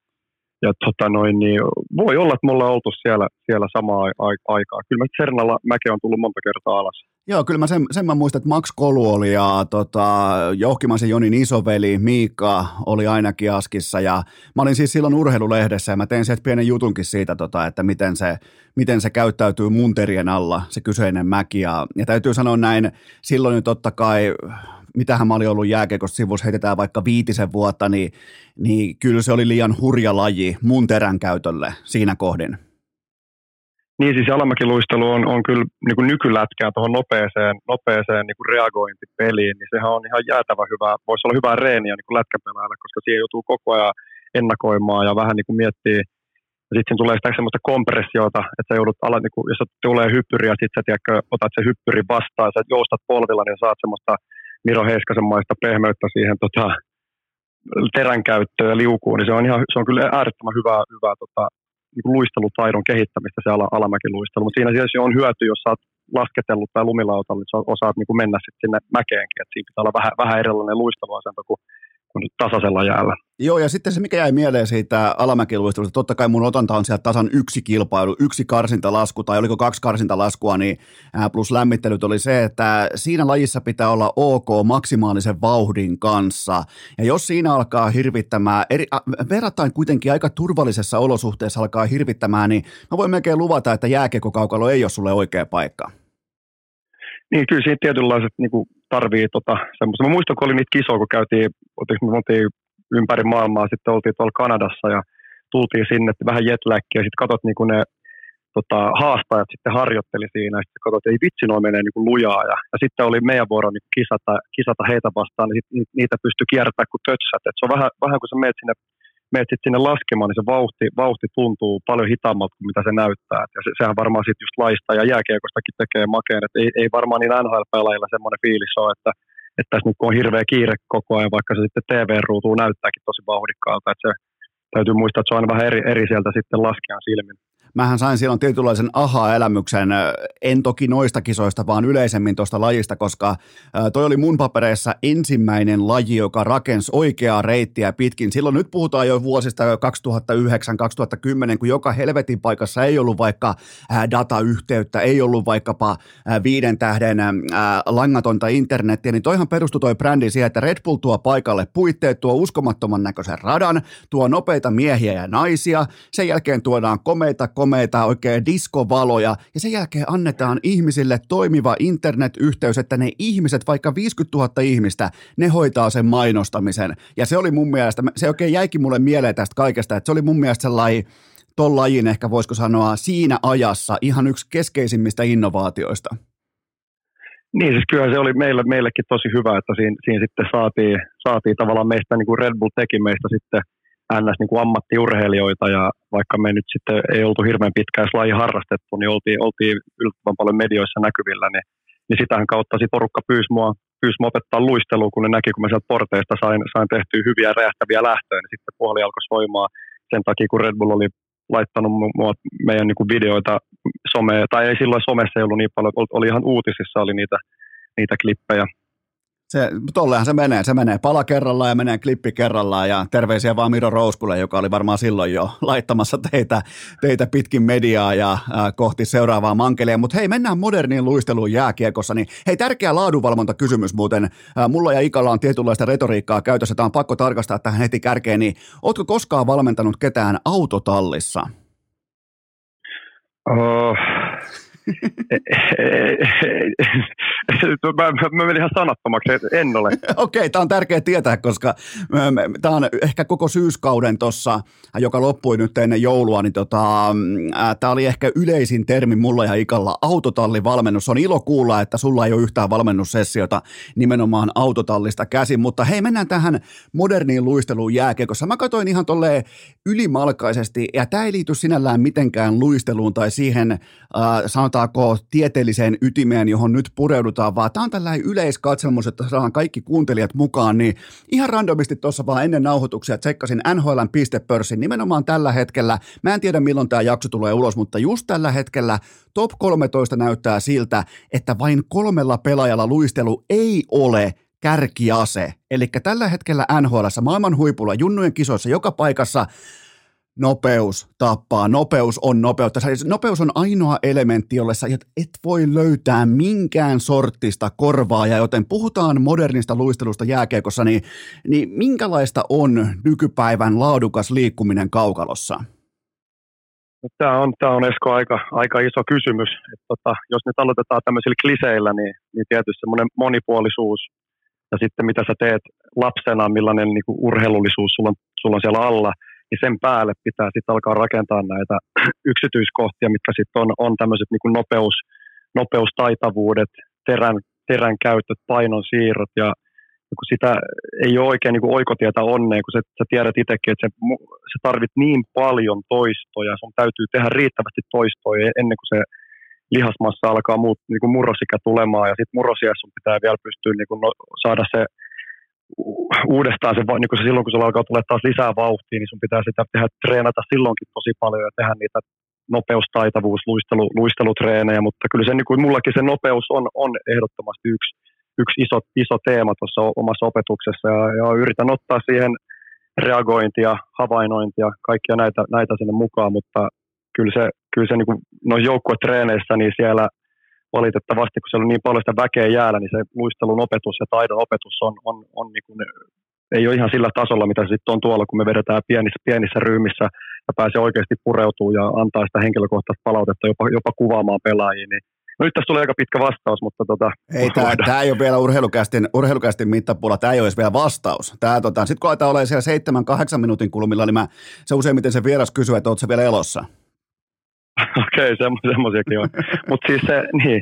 ja tota noin, niin voi olla, että me ollaan oltu siellä, siellä samaa aikaa. Kyllä mä Sernalla mäke on tullut monta kertaa alas. Joo, kyllä mä sen, sen mä muistan, että Max Kolu oli ja tota, Jouhkimaisen Jonin isoveli Miikka oli ainakin Askissa ja mä olin siis silloin urheilulehdessä ja mä tein sieltä pienen jutunkin siitä, tota, että miten se, miten se käyttäytyy munterien alla, se kyseinen mäki ja, ja täytyy sanoa näin, silloin nyt totta kai mitähän mä olin ollut jääkeikosta sivussa, heitetään vaikka viitisen vuotta, niin, niin kyllä se oli liian hurja laji mun terän käytölle siinä kohdin. Niin siis alamäkiluistelu on, on kyllä niin kuin nykylätkään tuohon nopeeseen, nopeeseen niin kuin reagointipeliin, niin sehän on ihan jäätävä hyvä, voisi olla hyvää reeniä niin kuin lätkäpelaajalle, koska siihen joutuu koko ajan ennakoimaan ja vähän niin kuin miettii, ja sitten tulee sitä semmoista kompressiota, että sä joudut ala, niin kuin, jos tulee hyppyri ja sitten sä tiedätkö, otat se hyppyri vastaan sä joustat polvilla, niin saat semmoista Miro Heiskasen maista pehmeyttä siihen tota, terän käyttöön ja liukuun, niin se on, ihan, se on kyllä äärettömän hyvää, hyvää tota, niin kuin luistelutaidon kehittämistä se ala, alamäkiluistelu. Mutta siinä siis on hyöty, jos sä lasketellut tai lumilautalla, niin sä osaat niin kuin mennä sitten sinne mäkeenkin. Et siinä pitää olla vähän, vähän erilainen luisteluasento kuin tasaisella jäällä. Joo, ja sitten se, mikä jäi mieleen siitä alamäkiluistelusta, totta kai mun otanta on sieltä tasan yksi kilpailu, yksi karsintalasku, tai oliko kaksi karsintalaskua, niin plus lämmittelyt oli se, että siinä lajissa pitää olla ok maksimaalisen vauhdin kanssa, ja jos siinä alkaa hirvittämään, eri, äh, verrattain kuitenkin aika turvallisessa olosuhteessa alkaa hirvittämään, niin mä voin melkein luvata, että jääkekokaukalo ei ole sulle oikea paikka. Niin, kyllä siinä tietynlaiset niin kuin, tarvii tota, semmoista. Mä muistan, kun oli niitä kisoja, kun käytiin, me oltiin ympäri maailmaa, sitten oltiin tuolla Kanadassa ja tultiin sinne vähän jetläkkiä, ja sitten katsot niin kuin ne tota, haastajat sitten harjoitteli siinä, ja sitten katsot, että ei vitsi, noin menee niin kuin lujaa, ja, ja, sitten oli meidän vuoro niin kisata, kisata heitä vastaan, niin sit, niitä pystyi kiertämään kuin tötsät, Et se on vähän, vähän kuin sä meet sinne meet sit sinne laskemaan, niin se vauhti, vauhti tuntuu paljon hitaammalta kuin mitä se näyttää. Et ja se, sehän varmaan sitten just laista ja jääkiekostakin tekee makeen, että ei, ei varmaan niin NHL-pelaajilla semmoinen fiilis ole, että, että tässä nyt on hirveä kiire koko ajan, vaikka se sitten TV-ruutuun näyttääkin tosi vauhdikkaalta, että se täytyy muistaa, että se on aina vähän eri, eri sieltä sitten laskean silmin mähän sain silloin tietynlaisen aha-elämyksen, en toki noista kisoista, vaan yleisemmin tuosta lajista, koska toi oli mun papereissa ensimmäinen laji, joka rakensi oikeaa reittiä pitkin. Silloin nyt puhutaan jo vuosista 2009-2010, kun joka helvetin paikassa ei ollut vaikka datayhteyttä, ei ollut vaikkapa viiden tähden langatonta internettiä, niin toihan perustui toi brändi siihen, että Red Bull tuo paikalle puitteet, tuo uskomattoman näköisen radan, tuo nopeita miehiä ja naisia, sen jälkeen tuodaan komeita komeita oikein diskovaloja ja sen jälkeen annetaan ihmisille toimiva internetyhteys, että ne ihmiset, vaikka 50 000 ihmistä, ne hoitaa sen mainostamisen. Ja se oli mun mielestä, se oikein jäikin mulle mieleen tästä kaikesta, että se oli mun mielestä sellainen ton lajin ehkä voisiko sanoa siinä ajassa ihan yksi keskeisimmistä innovaatioista. Niin, siis kyllä se oli meille, meillekin tosi hyvä, että siinä, siinä sitten saatiin, saatiin tavallaan meistä, niin kuin Red Bull teki meistä sitten – ns. Niin kuin ammattiurheilijoita ja vaikka me nyt sitten ei oltu hirveän pitkään laji harrastettu, niin oltiin, oltiin yllättävän paljon medioissa näkyvillä, niin, niin sitähän kautta sit porukka pyysi mua, pyysi mua opettaa luistelua, kun ne näki, kun mä sieltä porteista sain, sain tehtyä hyviä räjähtäviä lähtöjä, niin sitten puoli alkoi soimaan sen takia, kun Red Bull oli laittanut mua, meidän niin kuin videoita someen, tai ei silloin somessa ei ollut niin paljon, oli ihan uutisissa oli niitä, niitä klippejä, se, tollehan se menee, se menee pala kerrallaan ja menee klippi kerrallaan ja terveisiä vaan Miro Rouskulle, joka oli varmaan silloin jo laittamassa teitä, teitä pitkin mediaa ja äh, kohti seuraavaa mankelia. Mutta hei, mennään moderniin luisteluun jääkiekossa, niin hei, tärkeä laadunvalvontakysymys muuten. Äh, mulla ja Ikalla on tietynlaista retoriikkaa käytössä, tämä on pakko tarkastaa tähän heti kärkeen, niin ootko koskaan valmentanut ketään autotallissa? Oh, mä, menin ihan sanattomaksi, en ole. Okei, okay, tämä on tärkeää tietää, koska tämä on ehkä koko syyskauden tuossa, joka loppui nyt ennen joulua, niin tota, tämä oli ehkä yleisin termi mulla ja Ikalla, autotallivalmennus. On ilo kuulla, että sulla ei ole yhtään valmennussessiota nimenomaan autotallista käsin, mutta hei, mennään tähän moderniin luisteluun jääkekossa. Mä katsoin ihan tolleen ylimalkaisesti, ja tämä ei liity sinällään mitenkään luisteluun tai siihen, äh, sanotaan sanotaanko tieteelliseen ytimeen, johon nyt pureudutaan vaan tämä on tällainen yleiskatselmus, että saadaan kaikki kuuntelijat mukaan, niin ihan randomisti tuossa vaan ennen nauhoituksia tsekkasin NHLn pistepörssin nimenomaan tällä hetkellä. Mä en tiedä milloin tämä jakso tulee ulos, mutta just tällä hetkellä top 13 näyttää siltä, että vain kolmella pelaajalla luistelu ei ole kärkiase. Eli tällä hetkellä NHL maailman huipulla, junnujen kisoissa, joka paikassa nopeus tappaa, nopeus on nopeutta. Siis nopeus on ainoa elementti, jolle sä et voi löytää minkään sortista korvaa, ja joten puhutaan modernista luistelusta jääkiekossa, niin, niin minkälaista on nykypäivän laadukas liikkuminen kaukalossa? Tämä on, tämä on Esko aika, aika iso kysymys. että tota, jos nyt aloitetaan tämmöisillä kliseillä, niin, niin tietysti semmoinen monipuolisuus ja sitten mitä sä teet lapsena, millainen niin urheilullisuus sulla on, sulla on siellä alla – niin sen päälle pitää sitten alkaa rakentaa näitä yksityiskohtia, mitkä sitten on, on tämmöiset niin nopeus, nopeustaitavuudet, terän, terän käytöt, painon siirrot ja kun sitä ei ole oikein niin oikotietä onneen, kun sä, sä tiedät itsekin, että sä, tarvit niin paljon toistoja, sun täytyy tehdä riittävästi toistoja ennen kuin se lihasmassa alkaa muut, niin kuin murrosikä tulemaan ja sitten murrosiassa sun pitää vielä pystyä niin kuin no, saada se uudestaan se, niin kuin se silloin, kun sulla alkaa tulla taas lisää vauhtia, niin sun pitää sitä tehdä, treenata silloinkin tosi paljon ja tehdä niitä nopeustaitavuus, luistelu, luistelutreenejä, mutta kyllä se, niin kuin mullakin se nopeus on, on ehdottomasti yksi, yksi iso, iso teema tuossa omassa opetuksessa. Ja, ja yritän ottaa siihen reagointia, havainnointia, kaikkia näitä, näitä sinne mukaan, mutta kyllä se, kyllä se niin kuin, no joukkuetreeneissä, niin siellä valitettavasti, kun siellä on niin paljon sitä väkeä jäällä, niin se luistelun opetus ja taidon opetus on, on, on niin kuin, ei ole ihan sillä tasolla, mitä se sitten on tuolla, kun me vedetään pienissä, pienissä ryhmissä ja pääsee oikeasti pureutuu ja antaa sitä henkilökohtaista palautetta jopa, jopa kuvaamaan pelaajia, niin No nyt tässä tuli aika pitkä vastaus, mutta tota... Ei, tämä ei ole vielä urheilukästin, urheilukästin mittapulla, tämä ei ole vielä vastaus. tota, Sitten kun aletaan olla siellä seitsemän, kahdeksan minuutin kulmilla, niin mä, se useimmiten se vieras kysyy, että oletko vielä elossa? Okei, okay, semmoisiakin on. Mutta siis se, niin,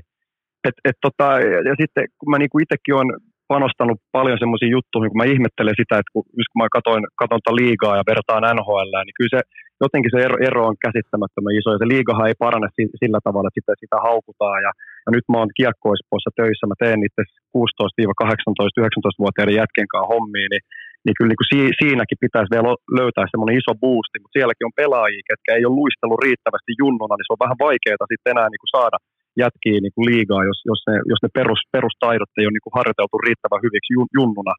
et, et tota, ja sitten kun mä niinku itsekin olen panostanut paljon semmoisiin juttuihin, kun mä ihmettelen sitä, että kun, kun mä katoin, katoin liigaa ja vertaan NHL, niin kyllä se jotenkin se ero, ero on käsittämättömän iso, ja se liigahan ei parane sillä tavalla, että sitä, sitä haukutaan, ja, ja nyt mä oon kiekkoispoissa töissä, mä teen niitä 16-18, 19-vuotiaiden jätken kanssa hommiin, niin niin kyllä niin kuin siinäkin pitäisi vielä löytää semmoinen iso boosti, mutta sielläkin on pelaajia, ketkä ei ole luistellut riittävästi junnuna, niin se on vähän vaikeaa sitten enää niin kuin saada jätkiä niin kuin liigaa, jos, jos ne, jos ne perus, perustaidot ei ole niin kuin harjoiteltu riittävän hyviksi junnuna.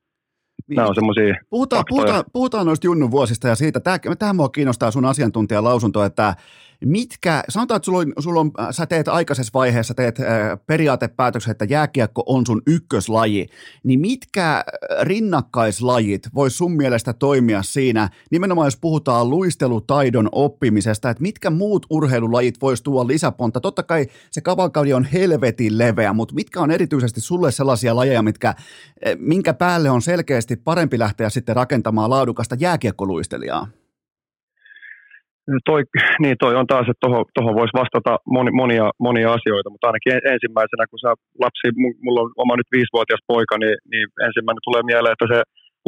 Niin. Nämä on semmoisia puhutaan, puhutaan, puhutaan noista junnun vuosista ja siitä, tämä, tähän mua kiinnostaa sun asiantuntijalausunto, että mitkä, sanotaan, että sulla on, sulla on, sä teet aikaisessa vaiheessa, teet äh, periaatepäätöksen, että jääkiekko on sun ykköslaji, niin mitkä rinnakkaislajit vois sun mielestä toimia siinä, nimenomaan jos puhutaan luistelutaidon oppimisesta, että mitkä muut urheilulajit vois tuoda lisäponta, totta kai se kavalkaudi on helvetin leveä, mutta mitkä on erityisesti sulle sellaisia lajeja, mitkä, minkä päälle on selkeästi parempi lähteä sitten rakentamaan laadukasta jääkiekkoluistelijaa? Toi, niin toi on taas, että tuohon toho voisi vastata moni, monia, monia asioita, mutta ainakin ensimmäisenä, kun sä lapsi, mulla on oma nyt viisivuotias poika, niin, niin ensimmäinen tulee mieleen, että se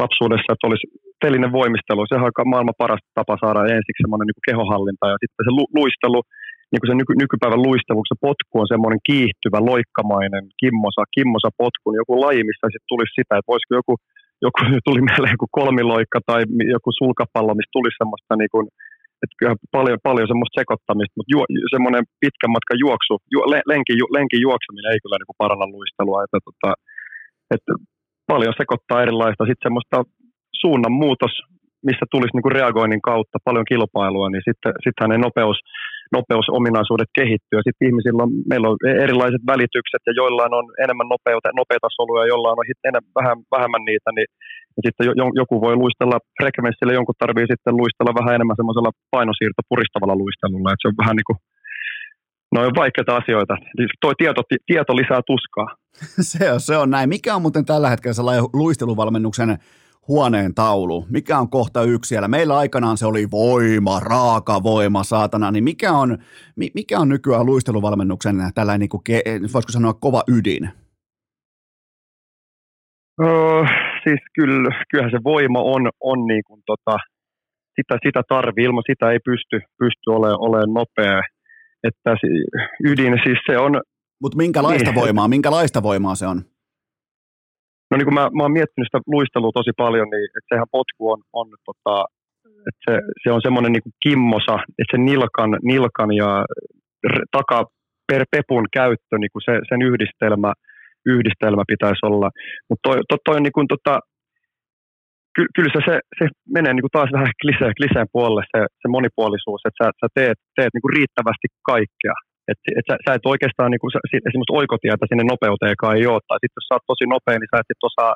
lapsuudessa, että olisi telinen voimistelu, se on maailman paras tapa saada ensiksi semmoinen niin kehohallinta ja sitten se lu, luistelu, niin kuin se nyky, nykypäivän luistelu, se potku on semmoinen kiihtyvä, loikkamainen, kimmosa, kimmosa potku, niin joku laji, missä sitten tulisi sitä, että voisiko joku, joku tuli mieleen joku kolmiloikka tai joku sulkapallo, missä tulisi semmoista niin kuin, että kyllä paljon, paljon semmoista sekoittamista, mutta juo, semmoinen pitkän matkan juoksu, ju, lenki, ju, lenkin juokseminen ei kyllä niin kuin paranna luistelua, että, tota, että paljon sekoittaa erilaista, sitten semmoista suunnanmuutos, missä tulisi niin kuin reagoinnin kautta paljon kilpailua, niin sitten, sittenhän ne nopeus, nopeusominaisuudet kehittyy. Ja sitten ihmisillä on, meillä on erilaiset välitykset ja joillain on enemmän nopeita, nopeita soluja, jollain on enemmän, vähän, vähemmän niitä, niin ja sitten joku voi luistella frekvenssillä, jonkun tarvii sitten luistella vähän enemmän semmoisella painosiirto puristavalla luistelulla. Että se on vähän niin kuin, no on vaikeita asioita. Tuo tieto, tieto lisää tuskaa. se, on, se on näin. Mikä on muuten tällä hetkellä sellainen luisteluvalmennuksen huoneen taulu? Mikä on kohta yksi siellä? Meillä aikanaan se oli voima, raaka voima, saatana. Niin mikä on, mikä on nykyään luisteluvalmennuksen tällainen, niin kuin, voisiko sanoa, kova ydin? Öö, siis kyllä, kyllähän se voima on, on niin kuin tota, sitä, sitä tarvii, ilman sitä ei pysty, pysty olemaan, olemaan nopea. Että ydin siis se on, Mutta minkälaista Niin. voimaa, minkälaista voimaa se on? No niin kuin mä, mä oon miettinyt sitä luistelua tosi paljon, niin että sehän potku on, on tota, että se, se on semmoinen niin kimmosa, että se nilkan, nilkan ja taka per pepun käyttö, niin kuin se, sen yhdistelmä, yhdistelmä pitäisi olla. Mutta toi, toi, toi on niin kuin, tota, ky, kyllä se, se, se menee niin kuin taas vähän kliseen, kliseen puolelle se, se monipuolisuus, että sä, sä teet, teet niin kuin riittävästi kaikkea. Et, et sä, sä et oikeastaan niin kuin, esimerkiksi oikotietä sinne nopeuteenkaan ei ole, tai sitten jos sä oot tosi nopea, niin sä et sit osaa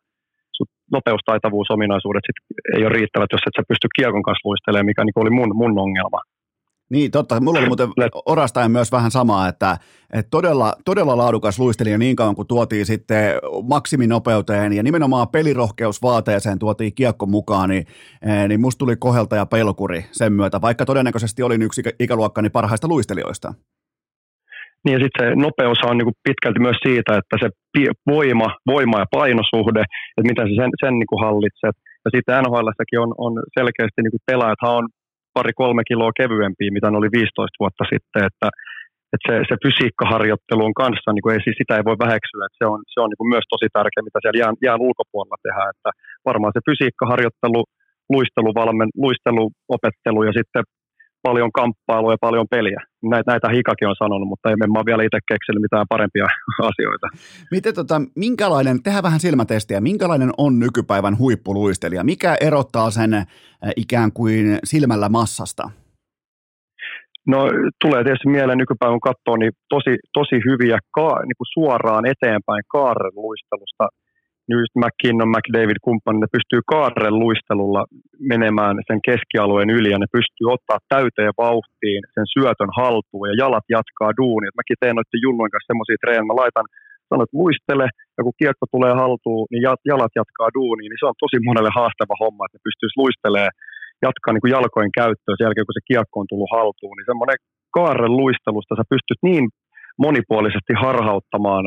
sun nopeustaitavuusominaisuudet sit ei ole riittävät, jos et sä pysty kiekon kanssa luistelemaan, mikä niin oli mun, mun ongelma. Niin, totta. Mulla oli muuten orastaen myös vähän samaa, että, että todella, todella laadukas luistelija niin kauan, kun tuotiin sitten maksiminopeuteen ja nimenomaan pelirohkeusvaateeseen tuotiin kiekko mukaan, niin, eh, niin musta tuli kohelta ja pelkuri sen myötä, vaikka todennäköisesti olin yksi ikä- ikäluokkani parhaista luistelijoista. Niin sitten se nopeus on niin kuin pitkälti myös siitä, että se voima, voima ja painosuhde, että miten sä sen, sen niin kuin hallitset. Ja sitten nhl on, on selkeästi niin kuin pelaajathan on pari-kolme kiloa kevyempiä, mitä ne oli 15 vuotta sitten, että, että se, se fysiikkaharjoittelu on kanssa, niin kuin ei, siis sitä ei voi väheksyä, että se on, se on niin kuin myös tosi tärkeä, mitä siellä jään, jään ulkopuolella tehdään, että varmaan se fysiikkaharjoittelu, luisteluvalmen, luisteluopettelu ja sitten paljon kamppailua ja paljon peliä. Näitä, näitä Hikakin on sanonut, mutta emme mä vielä itse keksinyt mitään parempia asioita. Miten tota, minkälainen, tehdään vähän silmätestiä, minkälainen on nykypäivän huippuluistelija? Mikä erottaa sen äh, ikään kuin silmällä massasta? No tulee tietysti mieleen nykypäivän kun katsoo, niin tosi, tosi hyviä ka, niin kuin suoraan eteenpäin kaaren Nyt McKinnon, McDavid kumppanit, ne pystyy kaaren luistelulla menemään sen keskialueen yli ja ne pystyy ottaa täyteen vauhtiin sen syötön haltuun ja jalat jatkaa duunia. Mäkin teen noiden jullujen kanssa semmoisia treenejä, mä laitan sanon, että luistele, ja kun kiekko tulee haltuun, niin jalat jatkaa duunia, niin se on tosi monelle haastava homma, että ne pystyisi luistelemaan jatkaa niin kuin jalkojen käyttöä sen jälkeen, kun se kiekko on tullut haltuun, niin semmoinen kaaren luistelusta sä pystyt niin monipuolisesti harhauttamaan,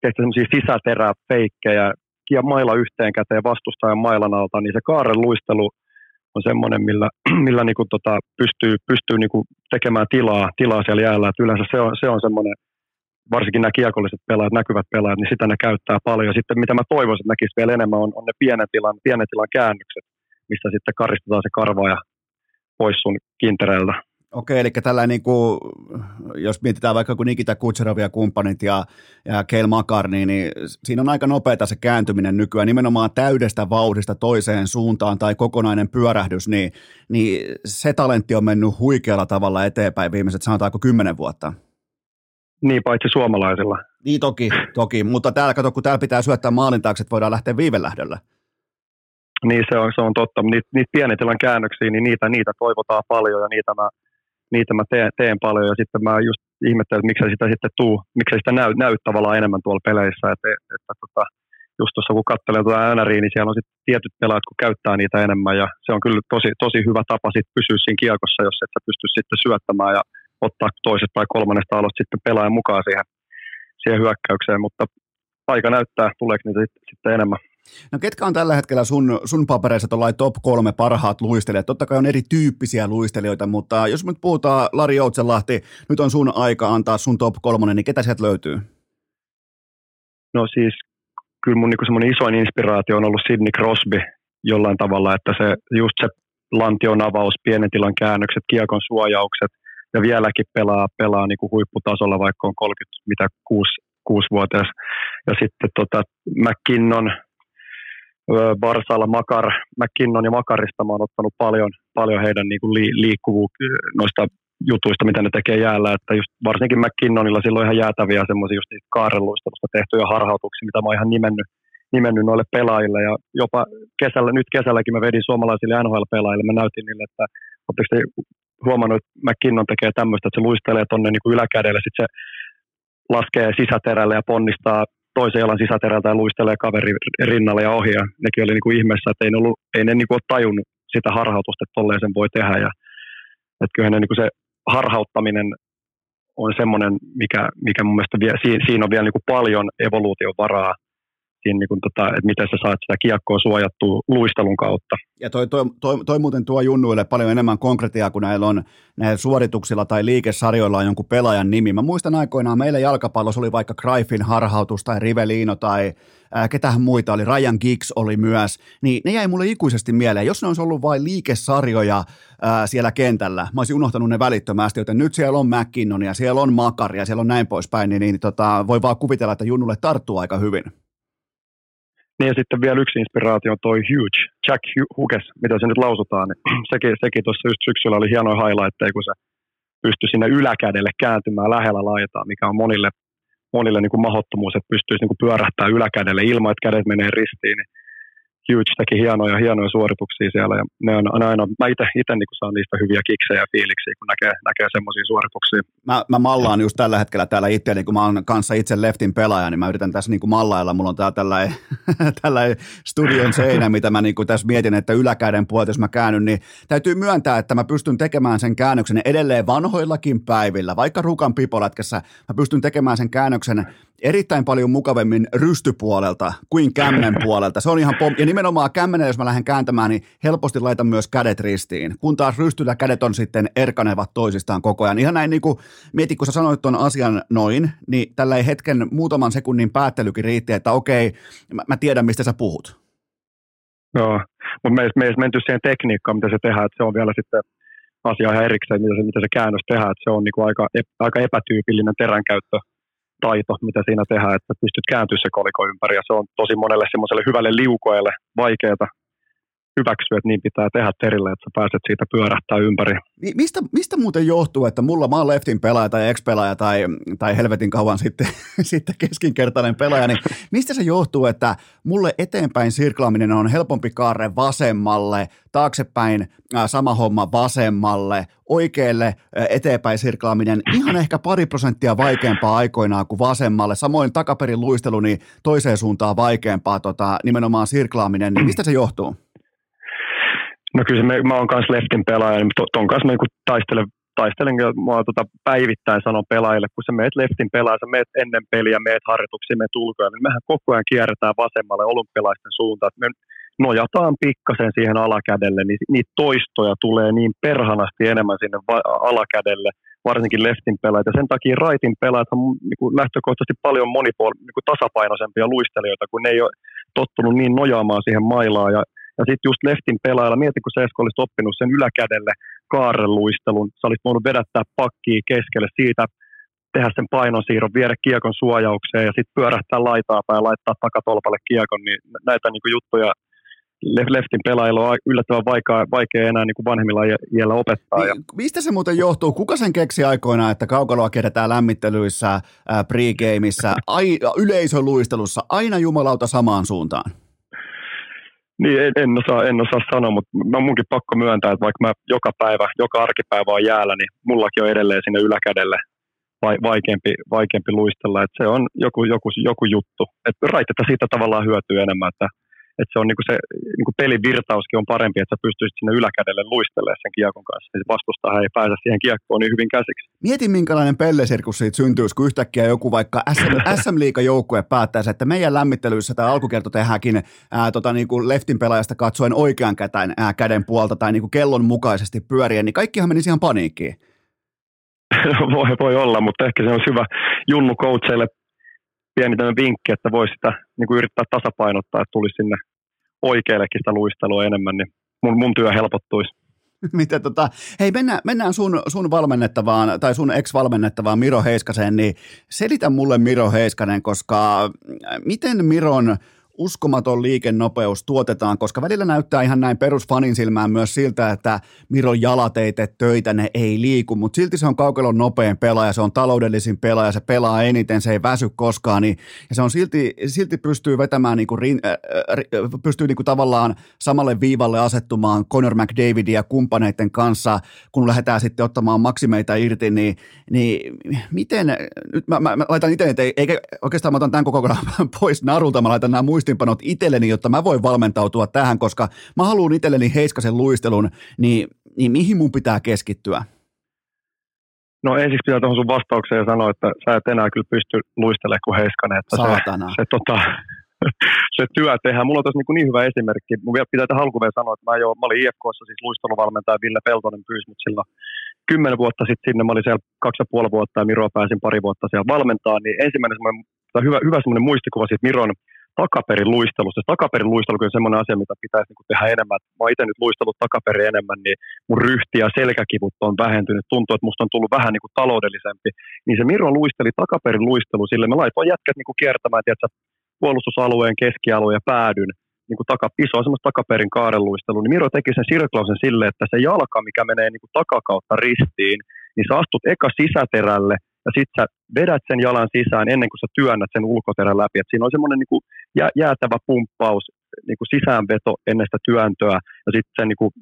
tehdä semmoisia sisäteräfeikkejä, ja maila yhteen käteen vastustajan mailan alta, niin se kaaren luistelu on semmoinen, millä, millä niin tota, pystyy, pystyy niin tekemään tilaa, tilaa siellä jäällä. Et yleensä se on, se on semmoinen, varsinkin nämä kiekolliset pelaajat, näkyvät pelaajat, niin sitä ne käyttää paljon. Ja sitten mitä mä toivoisin, että näkisi vielä enemmän, on, on ne pienen tilan, pienen tilan käännökset, missä sitten karistetaan se karva ja pois sun kintereiltä. Okei, eli tällä niin kuin, jos mietitään vaikka kun Nikita Kutserov ja kumppanit ja, ja Keil Makar, niin, niin siinä on aika nopeata se kääntyminen nykyään, nimenomaan täydestä vauhdista toiseen suuntaan tai kokonainen pyörähdys, niin, niin se talentti on mennyt huikealla tavalla eteenpäin viimeiset sanotaanko kymmenen vuotta. Niin, paitsi suomalaisilla. Niin toki, toki, mutta täällä kato, kun täällä pitää syöttää maalin taakse, että voidaan lähteä viivelähdöllä. Niin se on, se on totta, niitä, niitä pienen tilan käännöksiä, niin niitä, niitä toivotaan paljon ja niitä mä, niitä mä teen, teen paljon ja sitten mä just ihmettelen, että miksei sitä sitten tuu, miksei sitä näy, näy tavallaan enemmän tuolla peleissä, että, että tota, just tuossa kun katselee tuota NRIä, niin siellä on sitten tietyt pelaajat, kun käyttää niitä enemmän ja se on kyllä tosi, tosi hyvä tapa sitten pysyä siinä kiekossa, jos et sä pysty sitten syöttämään ja ottaa toiset tai kolmannesta alosta sitten pelaajan mukaan siihen, siihen hyökkäykseen, mutta aika näyttää, tuleeko niitä sitten enemmän. No ketkä on tällä hetkellä sun, sun papereissa tuollain top kolme parhaat luistelijat? Totta kai on erityyppisiä luistelijoita, mutta jos nyt puhutaan Lari Joutsenlahti, nyt on sun aika antaa sun top kolmonen, niin ketä sieltä löytyy? No siis kyllä mun niin semmoinen isoin inspiraatio on ollut Sidney Crosby jollain tavalla, että se just se lantion avaus, pienen tilan käännökset, kiekon suojaukset ja vieläkin pelaa, pelaa niin kuin huipputasolla, vaikka on 30, mitä 6, 6-vuotias. Ja sitten tota, McKinnon, Barsalla Makar, McKinnon ja Makarista mä oon ottanut paljon, paljon heidän niin kuin liikkuvuus noista jutuista, mitä ne tekee jäällä, että just varsinkin McKinnonilla silloin ihan jäätäviä semmoisia just niitä kaarelluistelusta tehtyjä harhautuksia, mitä mä oon ihan nimennyt, nimennyt noille pelaajille. Ja jopa kesällä, nyt kesälläkin mä vedin suomalaisille NHL-pelaajille, mä näytin niille, että oletteko te huomannut, että McKinnon tekee tämmöistä, että se luistelee tonne niin kuin yläkädelle, sitten se laskee sisäterälle ja ponnistaa toisen jalan sisäterältä ja luistelee kaveri rinnalla ja ohi. Ja nekin oli niin kuin ihmeessä, että ei ne, ollut, ei ne niin kuin ole tajunnut sitä harhautusta, että tolleen sen voi tehdä. Ja, että kyllähän ne, niin kuin se harhauttaminen on semmoinen, mikä, mikä mun mielestä vie, siinä on vielä niin kuin paljon evoluution varaa, siinä niin kuin, tota, että miten sä saat sitä kiekkoa suojattua luistelun kautta. Ja toi, toi, toi, toi muuten tuo junnuille paljon enemmän konkretiaa, kun näillä on näillä suorituksilla tai liikesarjoilla on jonkun pelaajan nimi. Mä muistan aikoinaan, meillä jalkapallossa oli vaikka Greifin harhautus tai Rivelino tai ää, ketähän muita oli, Ryan Giggs oli myös, niin ne jäi mulle ikuisesti mieleen. Jos ne olisi ollut vain liikesarjoja ää, siellä kentällä, mä olisin unohtanut ne välittömästi, joten nyt siellä on McKinnon ja siellä on Makari ja siellä on näin poispäin, niin, niin tota, voi vaan kuvitella, että junnulle tarttuu aika hyvin. Niin ja sitten vielä yksi inspiraatio on toi Huge, Jack Hughes, mitä se nyt lausutaan. Niin sekin, sekin tuossa just syksyllä oli hienoja highlightteja, kun se pystyi sinne yläkädelle kääntymään lähellä laitaa, mikä on monille, monille niin kuin mahdottomuus, että pystyisi niin kuin pyörähtämään yläkädelle ilman, että kädet menee ristiin. Niin Huge teki hienoja, hienoja suorituksia siellä. Ja ne on aina, mä itse, niin saan niistä hyviä kiksejä ja fiiliksiä, kun näkee, näkee semmoisia suorituksia. Mä, mä, mallaan just tällä hetkellä täällä itse, niin kun mä oon kanssa itse leftin pelaaja, niin mä yritän tässä niin kuin mallailla, mulla on täällä tällainen, tällainen studion seinä, mitä mä niin kuin tässä mietin, että yläkäden puolelta, jos mä käännyn, niin täytyy myöntää, että mä pystyn tekemään sen käännöksen edelleen vanhoillakin päivillä, vaikka Rukan pipolätkässä, mä pystyn tekemään sen käännöksen erittäin paljon mukavemmin rystypuolelta kuin kämmen puolelta. Se on ihan pom- ja nimenomaan kämmenen, jos mä lähden kääntämään, niin helposti laitan myös kädet ristiin, kun taas rystyllä kädet on sitten erkanevat toisistaan koko ajan. Ihan näin niin kuin, mieti, kun sä sanoit tuon asian noin, niin tällä ei hetken muutaman sekunnin päättelykin riitti, että okei, mä, mä tiedän, mistä sä puhut. Joo, mutta me, me ei menty siihen tekniikkaan, mitä se tehdään, että se on vielä sitten asia ihan erikseen, mitä se, mitä se käännös tehdään, että se on niinku aika, aika epätyypillinen teränkäyttö taito, mitä siinä tehdään, että pystyt kääntyä se koliko ympäri. Ja se on tosi monelle semmoiselle hyvälle liukoelle vaikeaa hyväksyä, että niin pitää tehdä terille, että sä pääset siitä pyörähtää ympäri. Mistä, mistä muuten johtuu, että mulla mä oon leftin pelaaja tai ex-pelaaja tai, tai helvetin kauan sitten, sitten keskinkertainen pelaaja, niin mistä se johtuu, että mulle eteenpäin sirklaaminen on helpompi kaarre vasemmalle, taaksepäin sama homma vasemmalle, oikealle eteenpäin sirklaaminen ihan ehkä pari prosenttia vaikeampaa aikoinaan kuin vasemmalle, samoin takaperin luistelu niin toiseen suuntaan vaikeampaa tota, nimenomaan sirklaaminen, niin mistä se johtuu? No kyllä se, mä oon kanssa leftin pelaaja, niin ton kanssa mä niin taistelen, taistelen mä tota päivittäin sanon pelaajille, kun sä meet leftin pelaaja, sä meet ennen peliä, meet harjoituksia, meet ulkoja, niin mehän koko ajan kierretään vasemmalle olympialaisten suuntaan. Me nojataan pikkasen siihen alakädelle, niin niitä toistoja tulee niin perhanasti enemmän sinne alakädelle, varsinkin leftin pelaajat. Ja sen takia raitin pelaajat on niin lähtökohtaisesti paljon monipuol- niin tasapainoisempia luistelijoita, kun ne ei ole tottunut niin nojaamaan siihen mailaan. Ja ja sitten just leftin pelaajalla, mieti kun Sesko olisi oppinut sen yläkädelle kaarreluistelun, sä olisit voinut vedättää pakkia keskelle siitä, tehdä sen painonsiirron, viedä kiekon suojaukseen ja sitten pyörähtää laitaa päin ja laittaa takatolpalle kiekon, niin näitä niin juttuja leftin pelaajilla on yllättävän vaikea, vaikea enää niin kuin vanhemmilla iällä opettaa. Ja... Mistä se muuten johtuu? Kuka sen keksi aikoinaan, että kaukaloa kerätään lämmittelyissä, pregameissa, ai, yleisöluistelussa, aina jumalauta samaan suuntaan? Niin, en, en, osaa, en osaa sanoa, mutta mä munkin pakko myöntää, että vaikka mä joka päivä, joka arkipäivä on jäällä, niin mullakin on edelleen sinne yläkädelle vaikeampi, vaikeampi luistella. Että se on joku, joku, joku juttu. Että raitetta siitä tavallaan hyötyy enemmän, että että se on niinku se niinku pelin virtauskin on parempi, että sä pystyisit sinne yläkädelle luistelemaan sen kiekon kanssa, niin vastustaja ei pääse siihen kiekkoon niin hyvin käsiksi. Mieti, minkälainen pellesirkus siitä syntyisi, kun yhtäkkiä joku vaikka SM, SM joukkue päättäisi, että meidän lämmittelyissä tämä alkukerto tehdäänkin ää, tota, niinku leftin pelaajasta katsoen oikean käden, ää, käden puolta tai niinku kellon mukaisesti pyörien, niin kaikkihan menisi ihan paniikkiin. voi, voi olla, mutta ehkä se on hyvä junnu coacheille pieni vinkki, että voisi sitä niin kuin yrittää tasapainottaa, että tulisi sinne oikeallekin sitä luistelua enemmän, niin mun, mun työ helpottuisi. Miten tota, hei mennään, mennään sun, sun valmennettavaan tai sun ex-valmennettavaan Miro Heiskaseen, niin selitä mulle Miro Heiskanen, koska miten Miron uskomaton liikennopeus tuotetaan, koska välillä näyttää ihan näin perusfanin silmään myös siltä, että Miron jalat ei töitä, ne ei liiku, mutta silti se on kaukalon nopein pelaaja, se on taloudellisin pelaaja, se pelaa eniten, se ei väsy koskaan, niin, ja se on silti, silti pystyy vetämään, niin kuin, äh, pystyy niin kuin tavallaan samalle viivalle asettumaan Conor McDavidin ja kumppaneiden kanssa, kun lähdetään sitten ottamaan maksimeita irti, niin, niin miten, nyt mä, mä, mä laitan itse, eikä oikeastaan mä otan tämän koko pois narulta, mä laitan nämä muist muistinpanot itselleni, jotta mä voin valmentautua tähän, koska mä haluan itselleni Heiskasen luistelun, niin, niin mihin mun pitää keskittyä? No ensiksi pitää tuohon sun vastaukseen sanoa, että sä et enää kyllä pysty luistelemaan kuin Heiskanen. Että Saatana. Se, se, tota, se työ tehdään. Mulla on tässä niin, niin hyvä esimerkki. Mun vielä pitää tähän alkuun sanoa, että mä, jo, mä olin IFKssa siis luisteluvalmentaja Ville Peltonen pyysi mut silloin kymmenen vuotta sitten sinne. Mä olin siellä kaksi ja puoli vuotta ja Miro pääsin pari vuotta siellä valmentaa. Niin ensimmäinen tai hyvä, hyvä semmoinen muistikuva siitä Miron takaperin luistelusta. Takaperin luistelu on semmoinen asia, mitä pitäisi niin tehdä enemmän. Mä oon itse nyt luistellut takaperin enemmän, niin mun ryhti ja selkäkivut on vähentynyt. Tuntuu, että musta on tullut vähän niin kuin taloudellisempi. Niin se Miro luisteli takaperin luistelu sille. Mä laitoin jätkät niin kuin kiertämään, tiedätkö, puolustusalueen, keskialueen ja päädyn niin kuin taka, iso semmoista takaperin kaarenluistelu, niin Miro teki sen sirklausen sille, että se jalka, mikä menee niin kuin takakautta ristiin, niin sä astut eka sisäterälle ja sitten sä vedät sen jalan sisään ennen kuin sä työnnät sen ulkoterän läpi. Et siinä on semmoinen niin jäätävä pumppaus, niin kuin sisäänveto ennen sitä työntöä ja sitten se niin kuin